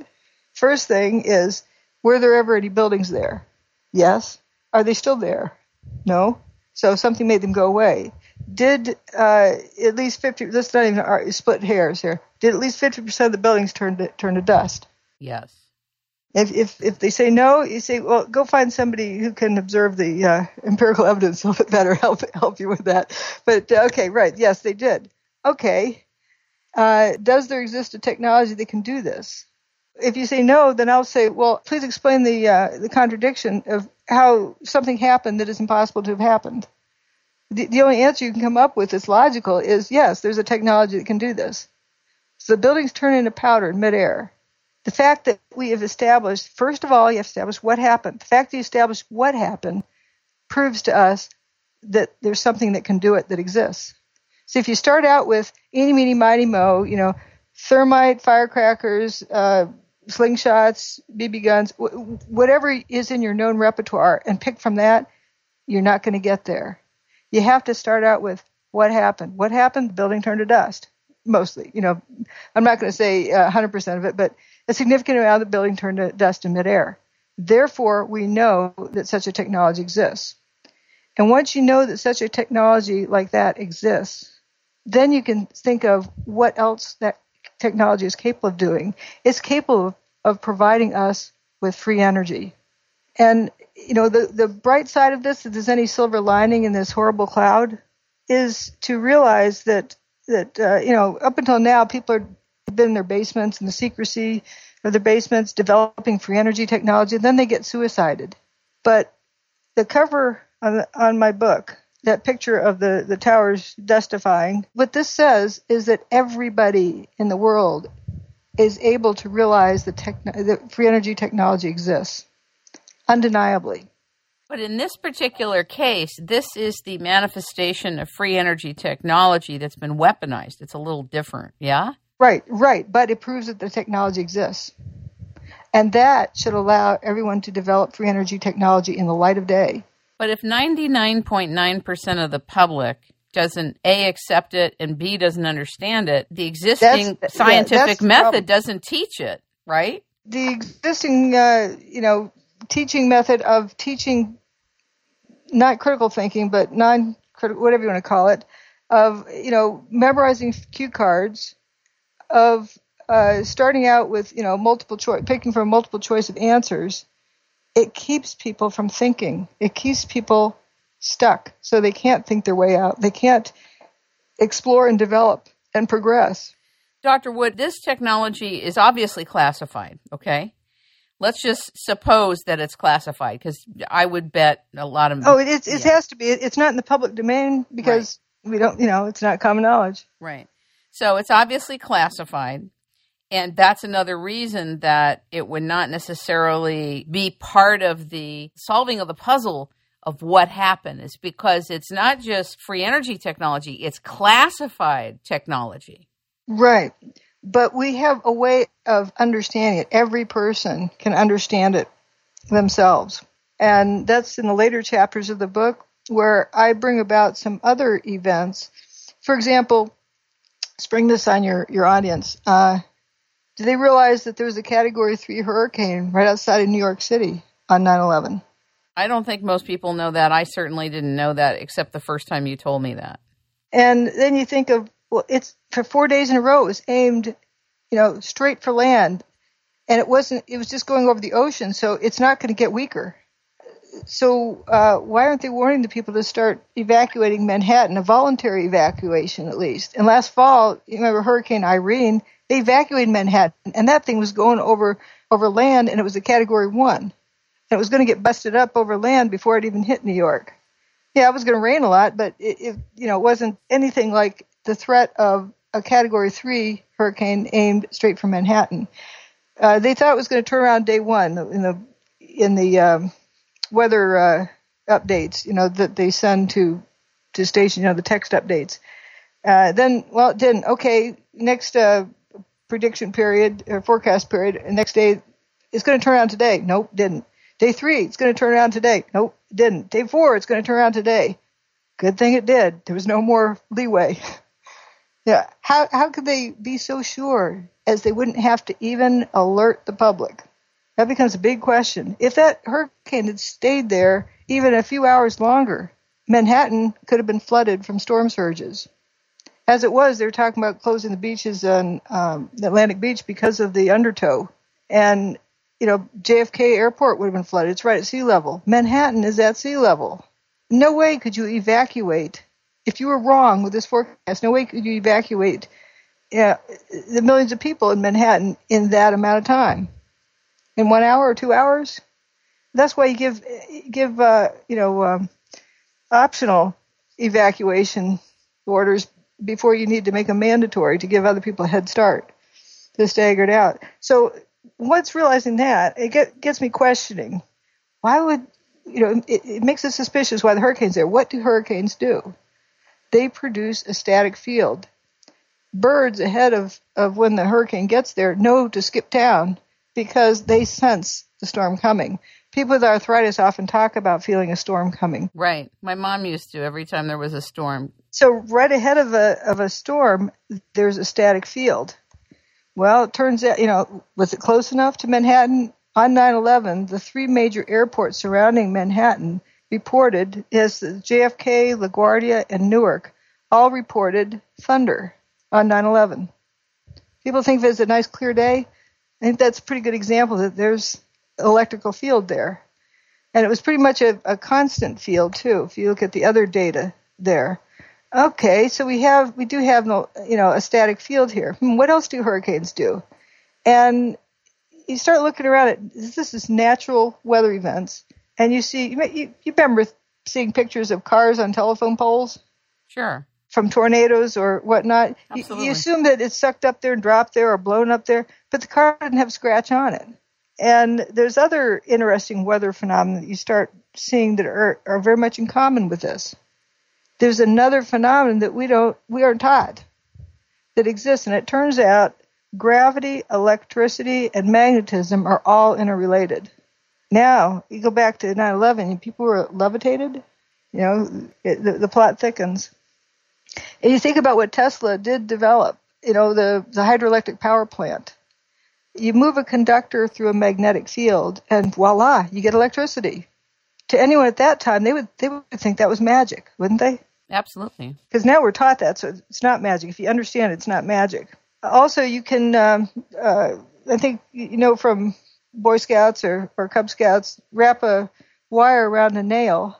First thing is, were there ever any buildings there? Yes. Are they still there? No. So something made them go away. Did uh, at least 50, let's not even split hairs here. Did at least 50% of the buildings turn to, turn to dust? Yes. If, if if they say no, you say, well, go find somebody who can observe the uh, empirical evidence a little bit better, (laughs) help help you with that. But uh, okay, right, yes, they did. Okay, uh, does there exist a technology that can do this? If you say no, then I'll say, well, please explain the uh, the contradiction of how something happened that is impossible to have happened. The, the only answer you can come up with that's logical is yes, there's a technology that can do this. So the buildings turn into powder in midair the fact that we have established, first of all, you have to establish what happened. The fact that you established what happened proves to us that there's something that can do it that exists. So if you start out with any, meeny, miny, mo, you know, thermite, firecrackers, uh, slingshots, BB guns, w- whatever is in your known repertoire, and pick from that, you're not going to get there. You have to start out with what happened? What happened? The building turned to dust. Mostly, you know, I'm not going to say uh, 100% of it, but a significant amount of the building turned to dust in midair. Therefore, we know that such a technology exists. And once you know that such a technology like that exists, then you can think of what else that technology is capable of doing. It's capable of, providing us with free energy. And, you know, the, the bright side of this, if there's any silver lining in this horrible cloud, is to realize that, that, uh, you know, up until now, people are been in their basements in the secrecy of their basements developing free energy technology, and then they get suicided. But the cover on, the, on my book, that picture of the, the towers dustifying, what this says is that everybody in the world is able to realize that, techn- that free energy technology exists, undeniably. But in this particular case, this is the manifestation of free energy technology that's been weaponized. It's a little different, yeah? Right, right. But it proves that the technology exists. And that should allow everyone to develop free energy technology in the light of day. But if 99.9% of the public doesn't A, accept it, and B, doesn't understand it, the existing that's, scientific yeah, method doesn't teach it, right? The existing, uh, you know, teaching method of teaching not critical thinking, but non critical, whatever you want to call it, of, you know, memorizing cue cards, of uh, starting out with, you know, multiple choice, picking from a multiple choice of answers, it keeps people from thinking. It keeps people stuck. So they can't think their way out. They can't explore and develop and progress. Dr. Wood, this technology is obviously classified, okay? let's just suppose that it's classified because I would bet a lot of oh it it, it yeah. has to be it's not in the public domain because right. we don't you know it's not common knowledge right so it's obviously classified and that's another reason that it would not necessarily be part of the solving of the puzzle of what happened is because it's not just free energy technology it's classified technology right but we have a way of understanding it. Every person can understand it themselves. And that's in the later chapters of the book where I bring about some other events. For example, spring this on your, your audience. Uh, do they realize that there was a category three hurricane right outside of New York City on 9 11? I don't think most people know that. I certainly didn't know that except the first time you told me that. And then you think of well, it's for four days in a row. It was aimed, you know, straight for land, and it wasn't. It was just going over the ocean, so it's not going to get weaker. So uh, why aren't they warning the people to start evacuating Manhattan, a voluntary evacuation at least? And last fall, you remember Hurricane Irene? They evacuated Manhattan, and that thing was going over over land, and it was a Category One, and it was going to get busted up over land before it even hit New York. Yeah, it was going to rain a lot, but it, it you know it wasn't anything like the threat of a Category 3 hurricane aimed straight from Manhattan. Uh, they thought it was going to turn around day one in the in the um, weather uh, updates, you know, that they send to to station, you know, the text updates. Uh, then, well, it didn't. Okay, next uh, prediction period or forecast period, next day, it's going to turn around today. Nope, didn't. Day three, it's going to turn around today. Nope, didn't. Day four, it's going to turn around today. Good thing it did. There was no more leeway. (laughs) Yeah. How how could they be so sure as they wouldn't have to even alert the public? That becomes a big question. If that hurricane had stayed there even a few hours longer, Manhattan could have been flooded from storm surges. As it was, they were talking about closing the beaches on um, Atlantic Beach because of the undertow, and you know JFK Airport would have been flooded. It's right at sea level. Manhattan is at sea level. No way could you evacuate if you were wrong with this forecast, no way could you evacuate uh, the millions of people in Manhattan in that amount of time. In one hour or two hours. That's why you give give uh, you know um, optional evacuation orders before you need to make them mandatory to give other people a head start to stagger it out. So once realizing that, it get, gets me questioning. Why would you know? It, it makes us suspicious why the hurricanes there. What do hurricanes do? they produce a static field. Birds ahead of, of when the hurricane gets there know to skip town because they sense the storm coming. people with arthritis often talk about feeling a storm coming. Right. My mom used to every time there was a storm. So right ahead of a of a storm, there's a static field. Well, it turns out, you know, was it close enough to Manhattan? On 9/11, the three major airports surrounding Manhattan reported as JFK, LaGuardia, and Newark all reported thunder on 9/11. People think if it's a nice clear day, I think that's a pretty good example that there's electrical field there. And it was pretty much a, a constant field too, if you look at the other data there. Okay, so we have we do have you know a static field here. Hmm, what else do hurricanes do? And you start looking around at this is natural weather events, and you see you, you remember seeing pictures of cars on telephone poles. Sure. From tornadoes or whatnot, you, you assume that it's sucked up there and dropped there or blown up there, but the car didn't have a scratch on it. And there's other interesting weather phenomena that you start seeing that are, are very much in common with this. There's another phenomenon that we don't we aren't taught that exists, and it turns out gravity, electricity, and magnetism are all interrelated. Now you go back to 9/11, and people were levitated. You know, it, the, the plot thickens. And you think about what Tesla did develop. You know, the the hydroelectric power plant you move a conductor through a magnetic field and voila, you get electricity. To anyone at that time, they would they would think that was magic, wouldn't they? Absolutely. Because now we're taught that, so it's not magic. If you understand, it, it's not magic. Also, you can, um, uh, I think, you know, from Boy Scouts or, or Cub Scouts, wrap a wire around a nail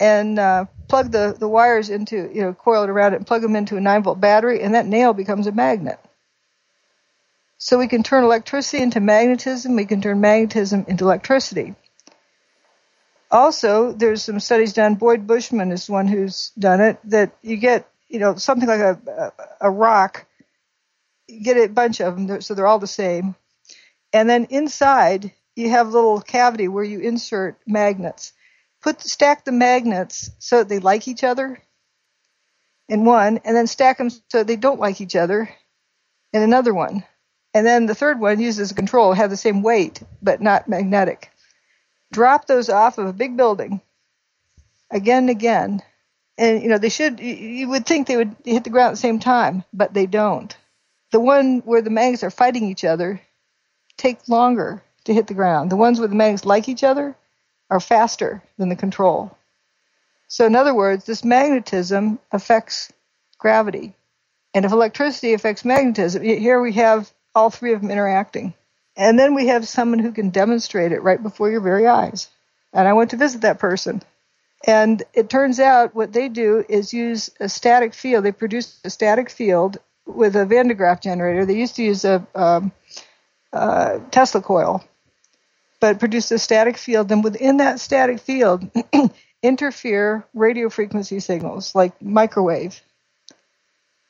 and uh, plug the, the wires into, you know, coil it around it and plug them into a 9 volt battery, and that nail becomes a magnet. So we can turn electricity into magnetism, we can turn magnetism into electricity. Also, there's some studies done, Boyd Bushman is one who's done it, that you get, you know, something like a, a, a rock, you get a bunch of them, so they're all the same. And then inside, you have a little cavity where you insert magnets. Put stack the magnets so they like each other in one, and then stack them so they don't like each other in another one. And then the third one uses a control, have the same weight, but not magnetic. Drop those off of a big building again and again. And, you know, they should, you would think they would hit the ground at the same time, but they don't. The one where the magnets are fighting each other take longer to hit the ground. The ones where the magnets like each other are faster than the control. So in other words, this magnetism affects gravity. And if electricity affects magnetism, here we have all three of them interacting. And then we have someone who can demonstrate it right before your very eyes. And I went to visit that person. And it turns out what they do is use a static field. They produce a static field with a Van de Graaff generator. They used to use a um, uh, Tesla coil, but produce a static field. And within that static field, (clears throat) interfere radio frequency signals like microwave.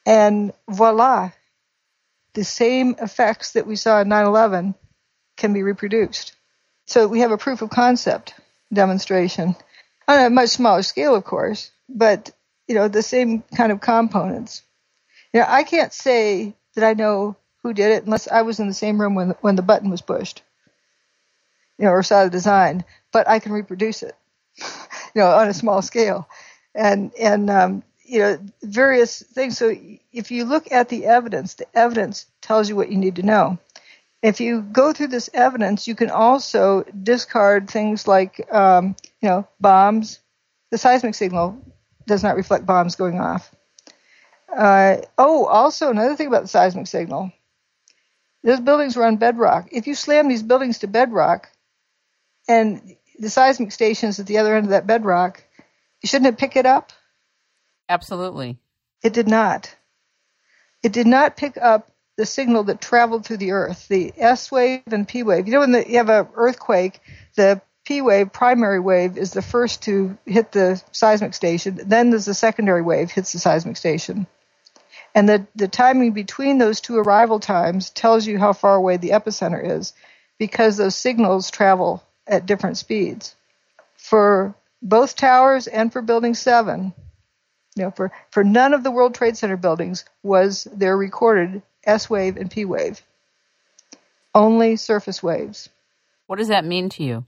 And voila, the same effects that we saw in 9/11 can be reproduced. So we have a proof of concept demonstration on a much smaller scale, of course, but you know the same kind of components. You know, I can't say that I know who did it unless I was in the same room when when the button was pushed, you know, or the design. But I can reproduce it, (laughs) you know, on a small scale, and and um, you know, various things. So if you look at the evidence, the evidence tells you what you need to know. If you go through this evidence, you can also discard things like, um, you know, bombs. The seismic signal does not reflect bombs going off. Uh, oh, also another thing about the seismic signal. Those buildings were on bedrock. If you slam these buildings to bedrock, and the seismic stations at the other end of that bedrock, shouldn't it pick it up Absolutely. It did not. It did not pick up the signal that traveled through the earth, the S wave and P wave. You know, when the, you have an earthquake, the P wave, primary wave, is the first to hit the seismic station. Then there's the secondary wave hits the seismic station. And the, the timing between those two arrival times tells you how far away the epicenter is because those signals travel at different speeds. For both towers and for building seven, you know, for, for none of the World Trade Center buildings was there recorded S wave and P wave. Only surface waves. What does that mean to you?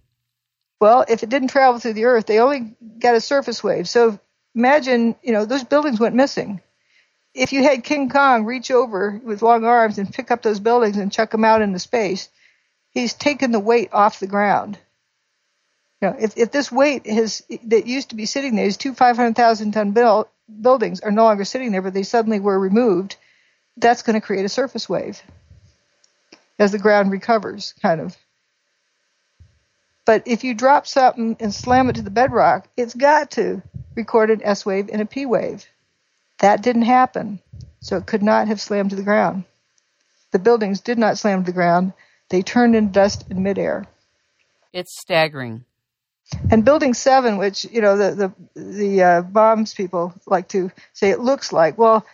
Well, if it didn't travel through the earth, they only got a surface wave. So imagine, you know, those buildings went missing. If you had King Kong reach over with long arms and pick up those buildings and chuck them out into space, he's taken the weight off the ground. You know, if, if this weight has that used to be sitting there, these two 500,000 ton build, buildings are no longer sitting there, but they suddenly were removed, that's going to create a surface wave as the ground recovers, kind of. But if you drop something and slam it to the bedrock, it's got to record an S wave and a P wave. That didn't happen, so it could not have slammed to the ground. The buildings did not slam to the ground. They turned into dust in midair. It's staggering. And Building Seven, which you know the the the uh, bombs people like to say it looks like. Well,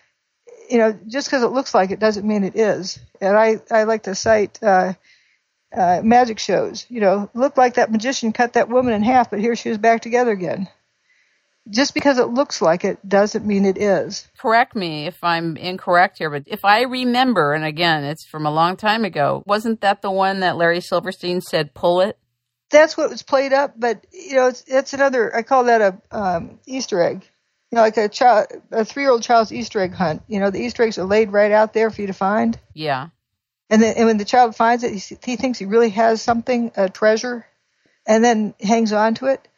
you know, just because it looks like it doesn't mean it is. And I I like to cite uh, uh, magic shows. You know, looked like that magician cut that woman in half, but here she is back together again. Just because it looks like it doesn't mean it is. Correct me if I'm incorrect here, but if I remember, and again, it's from a long time ago, wasn't that the one that Larry Silverstein said, pull it? That's what was played up, but you know, it's, it's another. I call that a um, Easter egg. You know, like a child, a three-year-old child's Easter egg hunt. You know, the Easter eggs are laid right out there for you to find. Yeah. And then, and when the child finds it, he, he thinks he really has something, a treasure, and then hangs on to it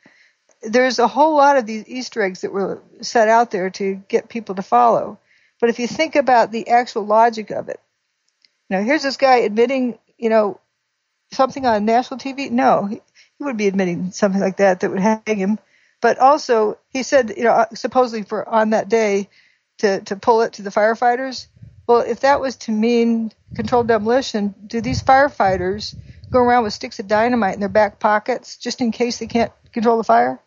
there's a whole lot of these Easter eggs that were set out there to get people to follow. But if you think about the actual logic of it, you know, here's this guy admitting, you know, something on national TV. No, he, would be admitting something like that that would hang him. But also, he said, you know, uh, supposedly for on that day to to pull it to the firefighters. Well, if that was to mean controlled demolition, do these firefighters go around with sticks of dynamite in their back pockets just in case they can't control the fire?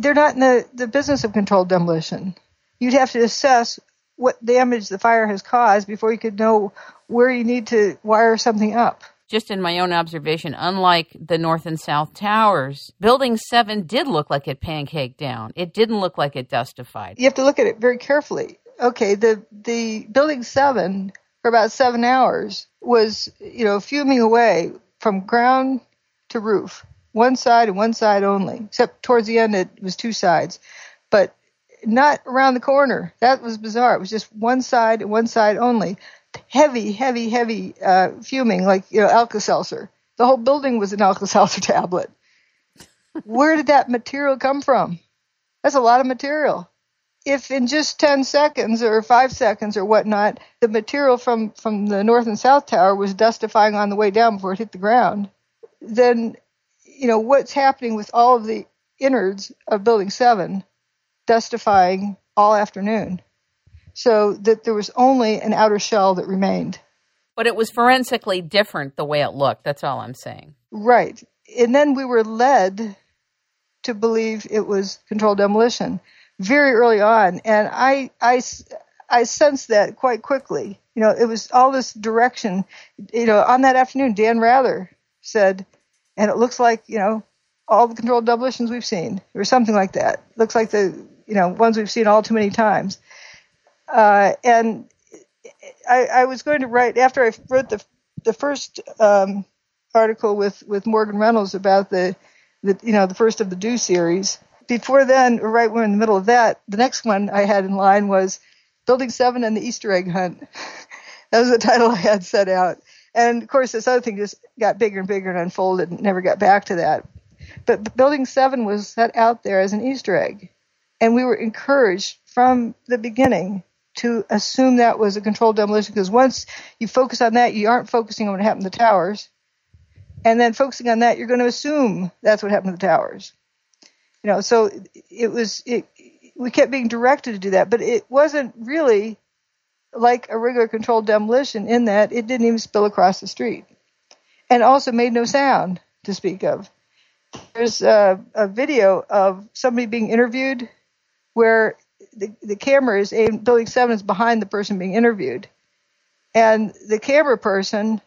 they're not in the, the business of controlled demolition. You'd have to assess what damage the fire has caused before you could know where you need to wire something up. Just in my own observation, unlike the North and South Towers, Building 7 did look like it pancaked down. It didn't look like it dustified. You have to look at it very carefully. Okay, the, the Building 7 for about seven hours was, you know, fuming away from ground to roof one side and one side only, except towards the end it was two sides, but not around the corner. That was bizarre. It was just one side and one side only. Heavy, heavy, heavy uh, fuming, like you know, Alka-Seltzer. The whole building was an Alka-Seltzer (laughs) tablet. Where did that material come from? That's a lot of material. If in just 10 seconds or 5 seconds or whatnot, the material from, from the north and south tower was dustifying on the way down before it hit the ground, then you know, what's happening with all of the innards of Building 7 dustifying all afternoon. So that there was only an outer shell that remained. But it was forensically different the way it looked. That's all I'm saying. Right. And then we were led to believe it was controlled demolition very early on. And I, I, I sensed that quite quickly. You know, it was all this direction. You know, on that afternoon, Dan Rather said, and it looks like you know all the controlled demolitions we've seen, or something like that. Looks like the you know ones we've seen all too many times. Uh, and I, I, was going to write after I wrote the the first um, article with with Morgan Reynolds about the the you know the first of the DEW series. Before then, right when in the middle of that, the next one I had in line was Building Seven and the Easter Egg Hunt. (laughs) that was the title I had set out. And of course, this other thing just got bigger and bigger and unfolded and never got back to that. But Building 7 was set out there as an Easter egg. And we were encouraged from the beginning to assume that was a controlled demolition because once you focus on that, you aren't focusing on what happened to the towers. And then focusing on that, you're going to assume that's what happened to the towers. You know, so it was, it, we kept being directed to do that, but it wasn't really like a regular controlled demolition in that it didn't even spill across the street and also made no sound to speak of. There's a, a video of somebody being interviewed where the, the camera is aimed, building seven is behind the person being interviewed. And the camera person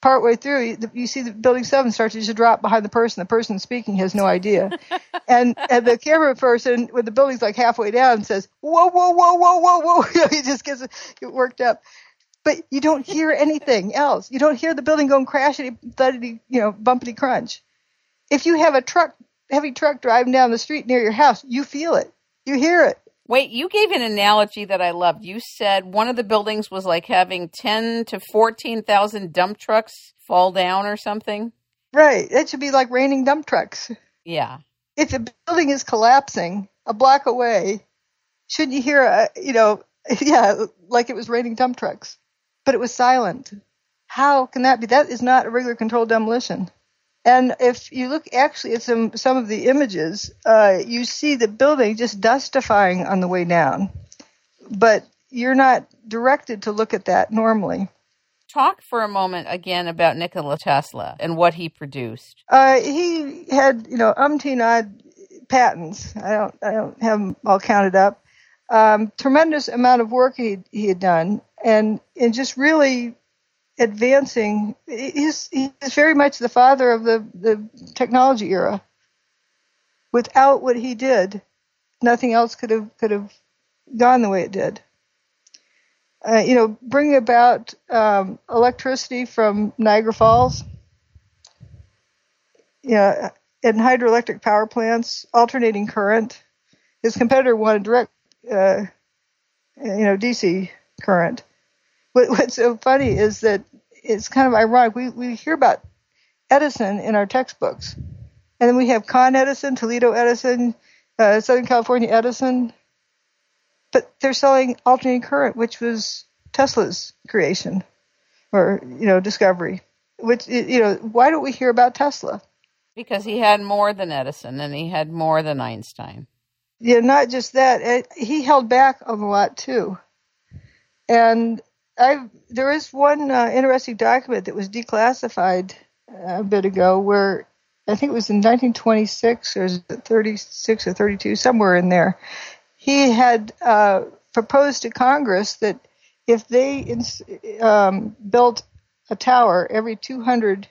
partway through, you see the building seven starts to just drop behind the person. The person speaking has no idea. (laughs) and, and the camera person, when the building's like halfway down, says, whoa, whoa, whoa, whoa, whoa, whoa. You (laughs) know, he just gets worked up. But you don't hear anything else. You don't hear the building going crashing, thuddity, you know, bumpity crunch. if you have a truck, heavy truck driving down the street near your house, you feel it. You hear it. Wait, you gave an analogy that I loved. You said one of the buildings was like having 10 to 14,000 dump trucks fall down or something. Right. It should be like raining dump trucks. Yeah. If a building is collapsing a block away, shouldn't you hear, a, you know, (laughs) yeah, like it was raining dump trucks, but it was silent. How can that be? That is not a regular controlled demolition. And if you look actually at some some of the images, uh, you see the building just dustifying on the way down, but you're not directed to look at that normally. Talk for a moment again about Nikola Tesla and what he produced. Uh, he had, you know, umpteen odd patents. I don't, I don't have them all counted up. Um, tremendous amount of work he he had done, and and just really advancing. He's he's very much the father of the the technology era. Without what he did, nothing else could have could have gone the way it did. Uh, you know, bringing about um, electricity from Niagara Falls. Yeah, in hydroelectric power plants, alternating current. His competitor wanted direct, uh, you know, DC current. What, what's so funny is that it's kind of ironic. We we hear about Edison in our textbooks, and then we have Con Edison, Toledo Edison, uh, Southern California Edison, but they're selling alternating current, which was Tesla's creation or you know discovery. Which you know, why don't we hear about Tesla? Because he had more than Edison, and he had more than Einstein. Yeah, not just that. It, he held back a lot too, and I there is one uh, interesting document that was declassified uh, a bit ago where I think it was in 1926 or 36 or 32 somewhere in there. He had uh, proposed to Congress that if they ins- um, built a tower every 200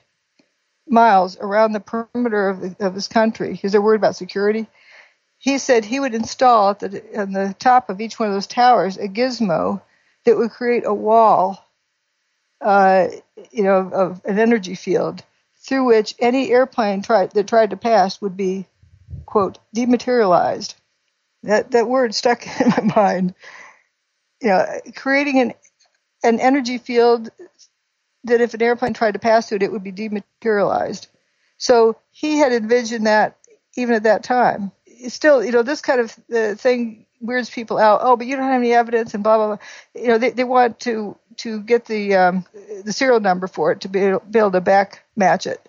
miles around the perimeter of, the, of his country, because they're worried about security, he said he would install at the, on the top of each one of those towers a gizmo that would create a wall, uh, you know, of, of an energy field through which any airplane tried, that tried to pass would be, quote, dematerialized. That that word stuck (laughs) in my mind. You know, creating an an energy field that if an airplane tried to pass through it, it would be dematerialized. So he had envisioned that even at that time. Still, you know, this kind of uh, thing weirds people out. Oh, but you don't have any evidence, and blah blah blah. You know, they they want to to get the um, the serial number for it to be be able to back match it.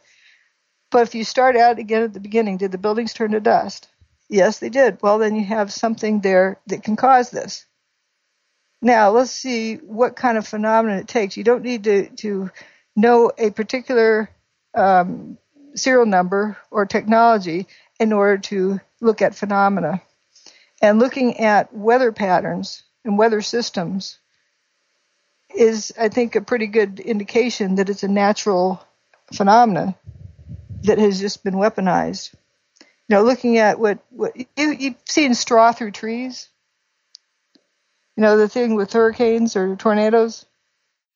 But if you start out again at the beginning, did the buildings turn to dust? Yes, they did. Well, then you have something there that can cause this. Now let's see what kind of phenomenon it takes. You don't need to to know a particular um, serial number or technology in order to look at phenomena and looking at weather patterns and weather systems is, I think, a pretty good indication that it's a natural phenomenon that has just been weaponized. You know, looking at what, what you, you've seen straw through trees. You know, the thing with hurricanes or tornadoes.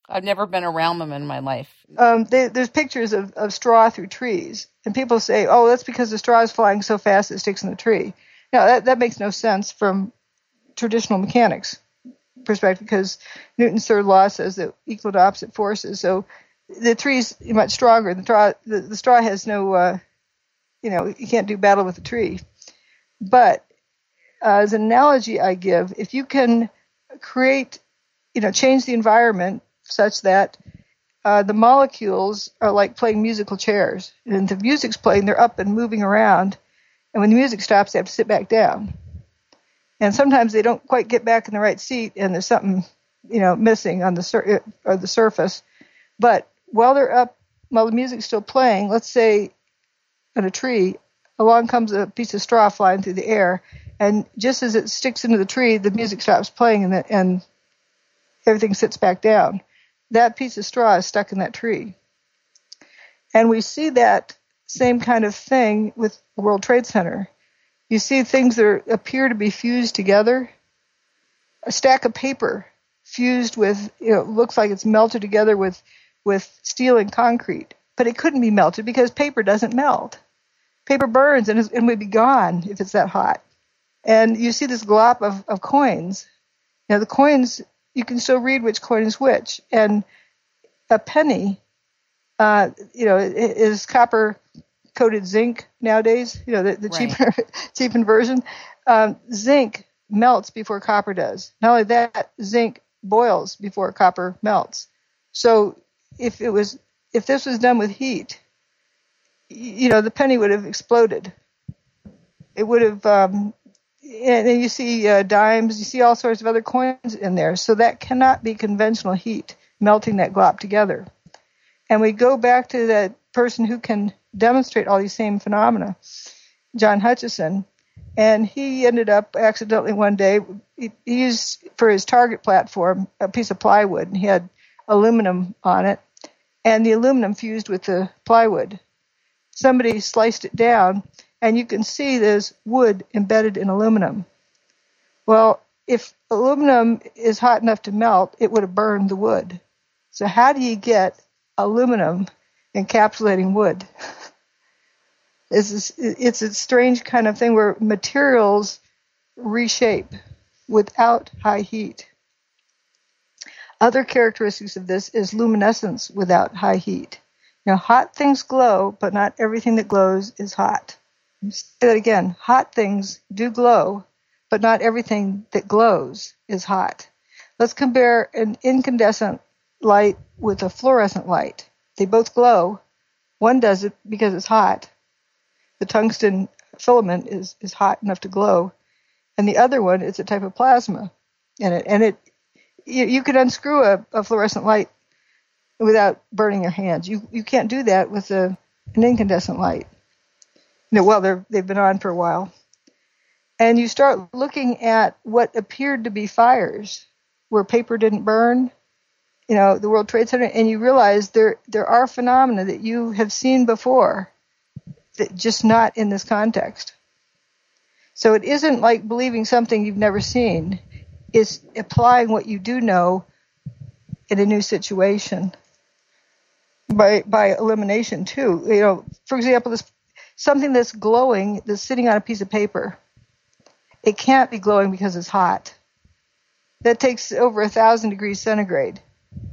I've never been around them in my life. Um, they, there's pictures of, of straw through trees, and people say, "Oh, that's because the straw is flying so fast it sticks in the tree." Now that that makes no sense from traditional mechanics perspective because Newton's third law says that equal to opposite forces. So the tree's much stronger. The straw the, the straw has no uh, you know you can't do battle with the tree. But uh, as an analogy I give, if you can create you know change the environment such that uh, the molecules are like playing musical chairs, and the music's playing, they're up and moving around and when the music stops, they have to sit back down. And sometimes they don't quite get back in the right seat, and there's something, you know, missing on the sur- uh, or the surface. But while they're up, while the music's still playing, let's say on a tree, along comes a piece of straw flying through the air, and just as it sticks into the tree, the music stops playing, and, the, and everything sits back down. That piece of straw is stuck in that tree. And we see that same kind of thing with World Trade Center. You see things that are, appear to be fused together. A stack of paper fused with, you know, looks like it's melted together with, with steel and concrete, but it couldn't be melted because paper doesn't melt. paper burns and, and would be gone if it's that hot. And you see this glop of, of coins. Now the coins, you can still read which coin is which. And a penny, uh, you know, is copper coated zinc nowadays. You know, the, the right. cheaper (laughs) cheapened version. Um, zinc melts before copper does. Not only that, zinc boils before copper melts. So if it was if this was done with heat, you know, the penny would have exploded. It would have, um, and then you see uh, dimes, you see all sorts of other coins in there. So that cannot be conventional heat melting that glop together. And we go back to that person who can demonstrate all these same phenomena, John Hutchison, and he ended up accidentally one day he, used for his target platform a piece of plywood and he had aluminum on it. And the aluminum fused with the plywood. Somebody sliced it down and you can see there's wood embedded in aluminum. Well if aluminum is hot enough to melt it would have burned the wood. So how do you get aluminum encapsulating wood is it's a strange kind of thing where materials reshape without high heat. Other characteristics of this is luminescence without high heat. Now, hot things glow, but not everything that glows is hot. Say that again. Hot things do glow, but not everything that glows is hot. Let's compare an incandescent light with a fluorescent light. They both glow. One does it because it's hot, the tungsten filament is, is hot enough to glow. And the other one is a type of plasma in it. And it, you, you could unscrew a, a fluorescent light without burning your hands. You, you can't do that with a, an incandescent light. You know, well, they're, they've been on for a while. And you start looking at what appeared to be fires where paper didn't burn, you know, the World Trade Center, and you realize there, there are phenomena that you have seen before that just not in this context. So it isn't like believing something you've never seen. It's applying what you do know in a new situation by by elimination too. You know, for example, this something that's glowing that's sitting on a piece of paper. It can't be glowing because it's hot. That takes over a thousand degrees centigrade.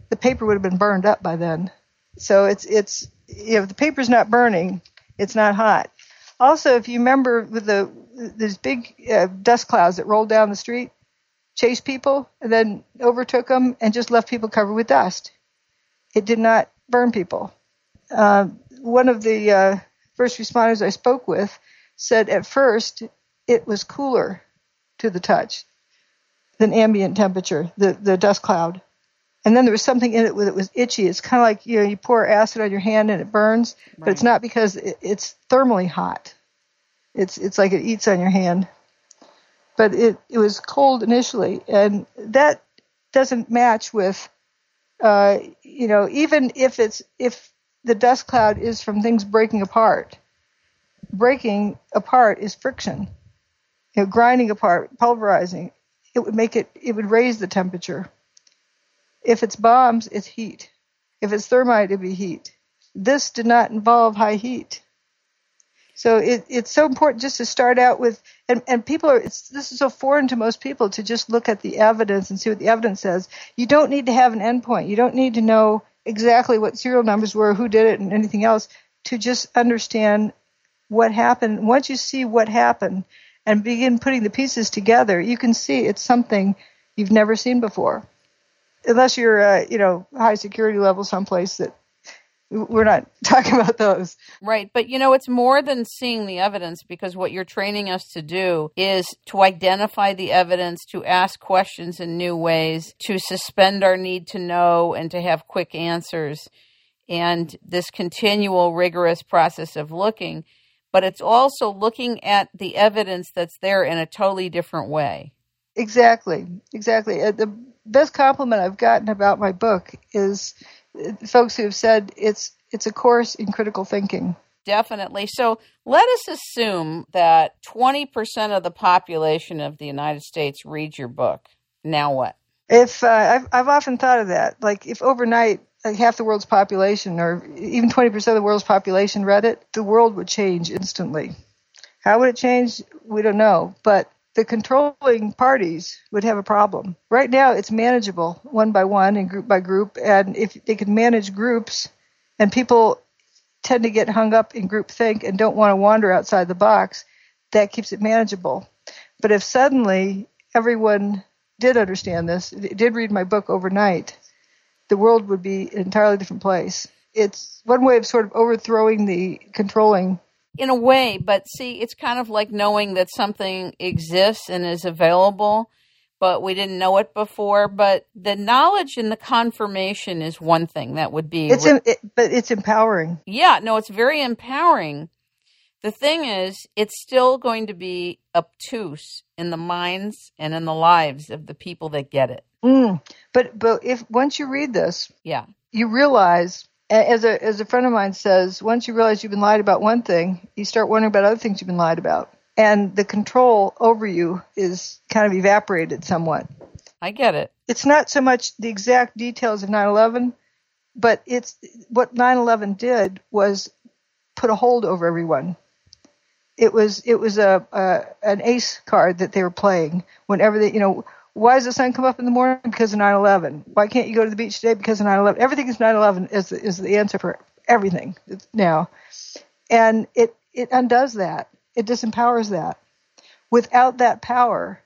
The paper would have been burned up by then. So it's it's if the paper's not burning, it's not hot. Also, if you remember with the these big uh, dust clouds that rolled down the street, chased people, and then overtook them and just left people covered with dust. It did not burn people. Uh, one of the uh, first responders I spoke with said at first it was cooler to the touch than ambient temperature, the, the dust cloud and then there was something in it that was itchy. It's kind of like you know you pour acid on your hand and it burns, right. but it's not because it, it's thermally hot. It's it's like it eats on your hand, but it it was cold initially, and that doesn't match with, uh, you know, even if it's if the dust cloud is from things breaking apart. Breaking apart is friction. You know, grinding apart, pulverizing, it would make it it would raise the temperature if it's bombs, it's heat. If it's thermite, it'd be heat. This did not involve high heat. So it, it's so important just to start out with, and, and people are, this is so foreign to most people to just look at the evidence and see what the evidence says. You don't need to have an endpoint. You don't need to know exactly what serial numbers were, who did it, and anything else to just understand what happened. Once you see what happened and begin putting the pieces together, you can see it's something you've never seen before unless you're, uh, you know, high security level someplace that we're not (laughs) talking about those. Right. But you know, it's more than seeing the evidence because what you're training us to do is to identify the evidence, to ask questions in new ways, to suspend our need to know and to have quick answers. And this continual rigorous process of looking, but it's also looking at the evidence that's there in a totally different way. Exactly. Exactly. Uh, the best compliment I've gotten about my book is folks who have said it's it's a course in critical thinking. Definitely. So let us assume that 20% of the population of the United States reads your book. Now what? If uh, I've I've often thought of that, like if overnight like half the world's population, or even twenty percent of the world's population, read it, the world would change instantly. How would it change? We don't know, but the controlling parties would have a problem. Right now, it's manageable one by one and group by group, and if they could manage groups, and people tend to get hung up in group think and don't want to wander outside the box, that keeps it manageable. But if suddenly everyone did understand this, did read my book overnight, the world would be an entirely different place. It's one way of sort of overthrowing the controlling. In a way, but see, it's kind of like knowing that something exists and is available, but we didn't know it before. But the knowledge and the confirmation is one thing that would be. It's it, but it's empowering. Yeah, no, it's very empowering. The thing is, it's still going to be obtuse in the minds and in the lives of the people that get it. Mm. But but if once you read this, yeah, you realize as a as a friend of mine says, once you realize you've been lied about one thing, you start wondering about other things you've been lied about, and the control over you is kind of evaporated somewhat. I get it. It's not so much the exact details of 9/11, but it's what 9/11 did was put a hold over everyone it was it was a, a an ace card that they were playing whenever they you know why does the sun come up in the morning? Because of 9/11 why can't you go to the beach today? Because of 9/11 everything is 9/11 is the, is the answer for everything now. And it it undoes that. It disempowers that. Without that power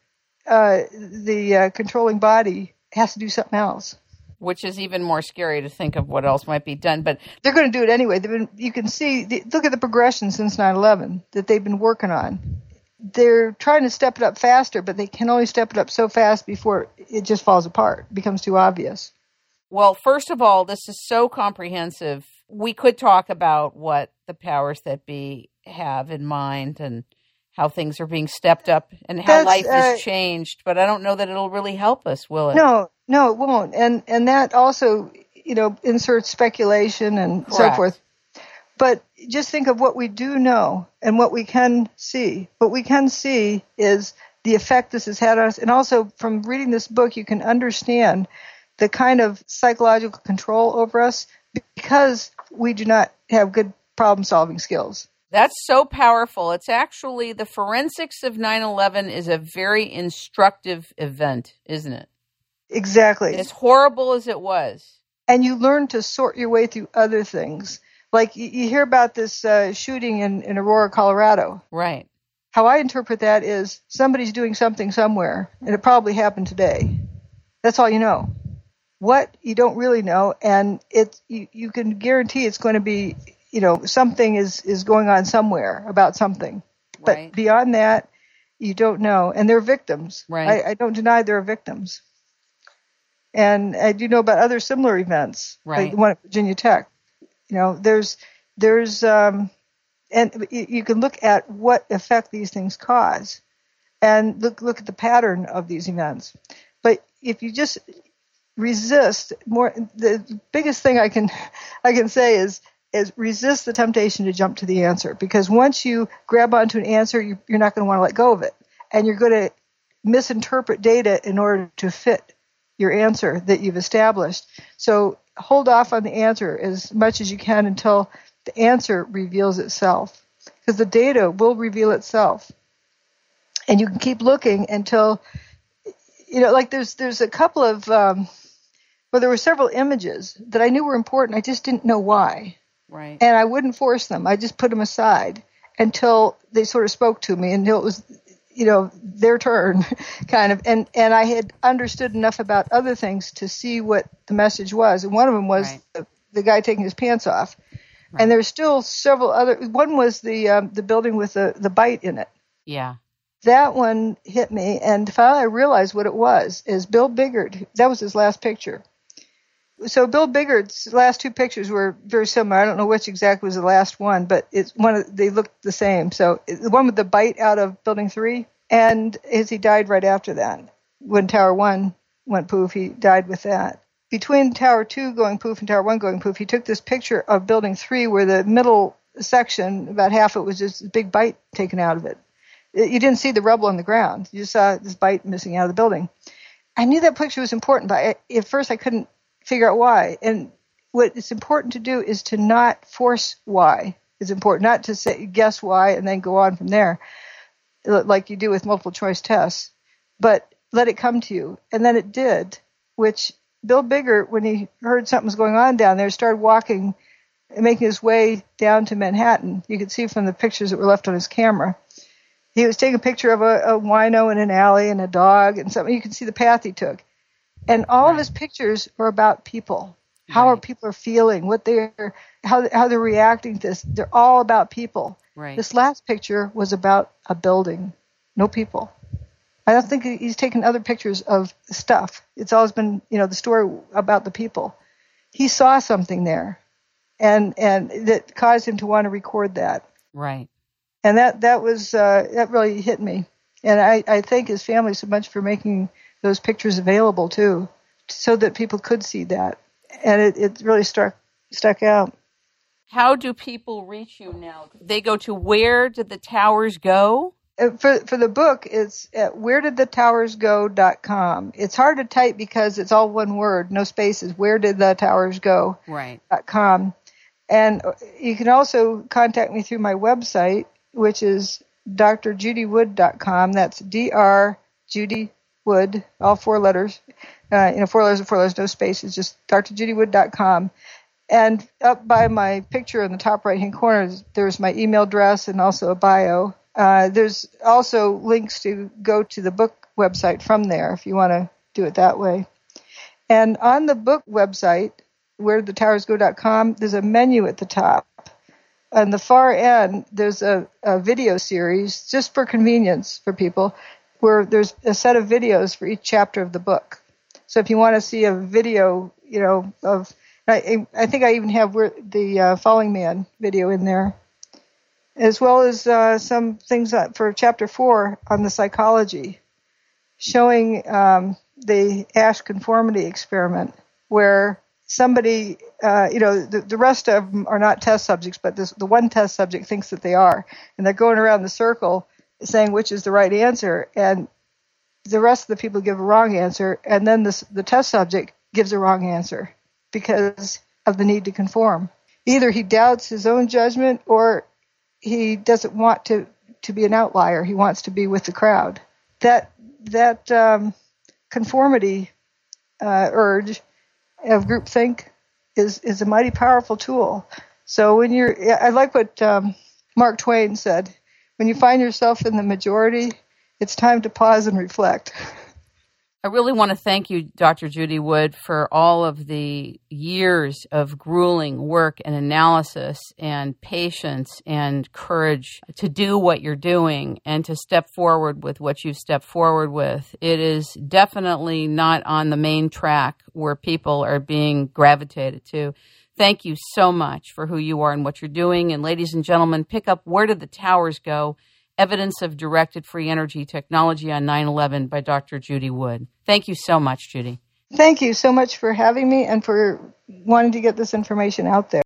uh, the uh, controlling body has to do something else. Which is even more scary to think of what else might be done. But they're going to do it anyway. Been, you can see, look at the progression since 9/11 that they've been working on. They're trying to step it up faster, but they can only step it up so fast before it just falls apart, becomes too obvious. Well, first of all, this is so comprehensive. We could talk about what the powers that be have in mind and how things are being stepped up and how That's, life uh, changed, but I don't know that it'll really help us, will it? No, no, it won't. And and that also, you know, inserts speculation and Correct. so forth. But just think of what we do know and what we can see. What we can see is the effect this has had on us, and also from reading this book, you can understand the kind of psychological control over us because we do not have good problem solving skills. That's so powerful. It's actually the forensics of 9 11 is a very instructive event, isn't it? Exactly. As horrible as it was. And you learn to sort your way through other things. Like you, you hear about this uh, shooting in, in Aurora, Colorado. Right. How I interpret that is somebody's doing something somewhere, and it probably happened today. That's all you know. What you don't really know, and it you, you can guarantee it's going to be, you know, something is is going on somewhere about something. Right. But beyond that, you don't know, and they're victims. Right. I, I don't deny they're victims. And I do know about other similar events, right. like the one at Virginia Tech. You know, there's there's um, and you can look at what effect these things cause, and look look at the pattern of these events. But if you just resist more, the biggest thing I can (laughs) I can say is is resist the temptation to jump to the answer because once you grab onto an answer, you, you're not going to want to let go of it, and you're going to misinterpret data in order to fit your answer that you've established. So hold off on the answer as much as you can until the answer reveals itself because the data will reveal itself. And you can keep looking until, you know, like there's, there's a couple of, um, well, there were several images that I knew were important. I just didn't know why. Right. And I wouldn't force them. I just put them aside until they sort of spoke to me until it was you know their turn (laughs) kind of. And and I had understood enough about other things to see what the message was. And one of them was right. the, the, guy taking his pants off. Right. and there's still several other one was the um, the building with the the bite in it. Yeah. That one hit me. And finally I realized what it was. Is Bill Biggart that was his last picture so Bill Biggart's last two pictures were very similar. I don't know which exactly was the last one, but it's one of they looked the same. So the one with the bite out of Building Three, and as he died right after that, when Tower One went poof, he died with that. Between Tower Two going poof and Tower One going poof, he took this picture of Building Three, where the middle section, about half it was just a big bite taken out of it. You didn't see the rubble on the ground; you just saw this bite missing out of the building I knew that picture was important, but I, at first I couldn't figure out why. And what it's important to do is to not force why It's important, not to say guess why and then go on from there, like you do with multiple choice tests, but let it come to you. And then it did, which Bill Biggart, when he heard something was going on down there, started walking making his way down to Manhattan. You could see from the pictures that were left on his camera. He was taking a picture of a, a wino in an alley and a dog and something. You can see the path he took. And all right. of his pictures are about people. How right. are people are feeling? What they're how how they're reacting to this. They're all about people. Right. This last picture was about a building, no people. I don't think he's taken other pictures of stuff. It's always been, you know, the story about the people. He saw something there and and that caused him to want to record that. Right. And that that was uh, that really hit me, and I I thank his family so much for making those pictures available too, so that people could see that, and it it really struck stuck out. How do people reach you now? They go to where did the towers go? Uh, for for the book, it's at wheredidthetowersgo.com. It's hard to type because it's all one word, no spaces. Where did the towers go? Right. .com. And you can also contact me through my website, which is drjudywood.com. That's D-R Judy Wood, all four letters. Uh, you know, four letters and four letters, no spaces, just drjudywood.com. And up by my picture in the top right hand corner, there's my email address and also a bio. Uh, there's also links to go to the book website from there if you want to do it that way. And on the book website, where the towers go.com, there's a menu at the top. On the far end, there's a, a video series just for convenience for people where there's a set of videos for each chapter of the book. So if you want to see a video, you know, of, I, I think I even have the uh, Falling Man video in there, as well as uh, some things for chapter four on the psychology, showing um, the Asch conformity experiment, where somebody, uh, you know, the, the rest of them are not test subjects, but this, the one test subject thinks that they are, and they're going around the circle saying which is the right answer, and the rest of the people give a wrong answer, and then this, the test subject gives a wrong answer because of the need to conform. Either he doubts his own judgment, or he doesn't want to to be an outlier. He wants to be with the crowd. That that um, conformity uh, urge of groupthink is is a mighty powerful tool. So when you're, I like what um, Mark Twain said: when you find yourself in the majority, it's time to pause and reflect. I really want to thank you, Dr. Judy Wood, for all of the years of grueling work and analysis and patience and courage to do what you're doing and to step forward with what you've stepped forward with. It is definitely not on the main track where people are being gravitated to. Thank you so much for who you are and what you're doing. And ladies and gentlemen, pick up Where Did the Towers Go? Evidence of Directed Free Energy Technology on 9 11 by Dr. Judy Wood. Thank you so much, Judy. Thank you so much for having me and for wanting to get this information out there.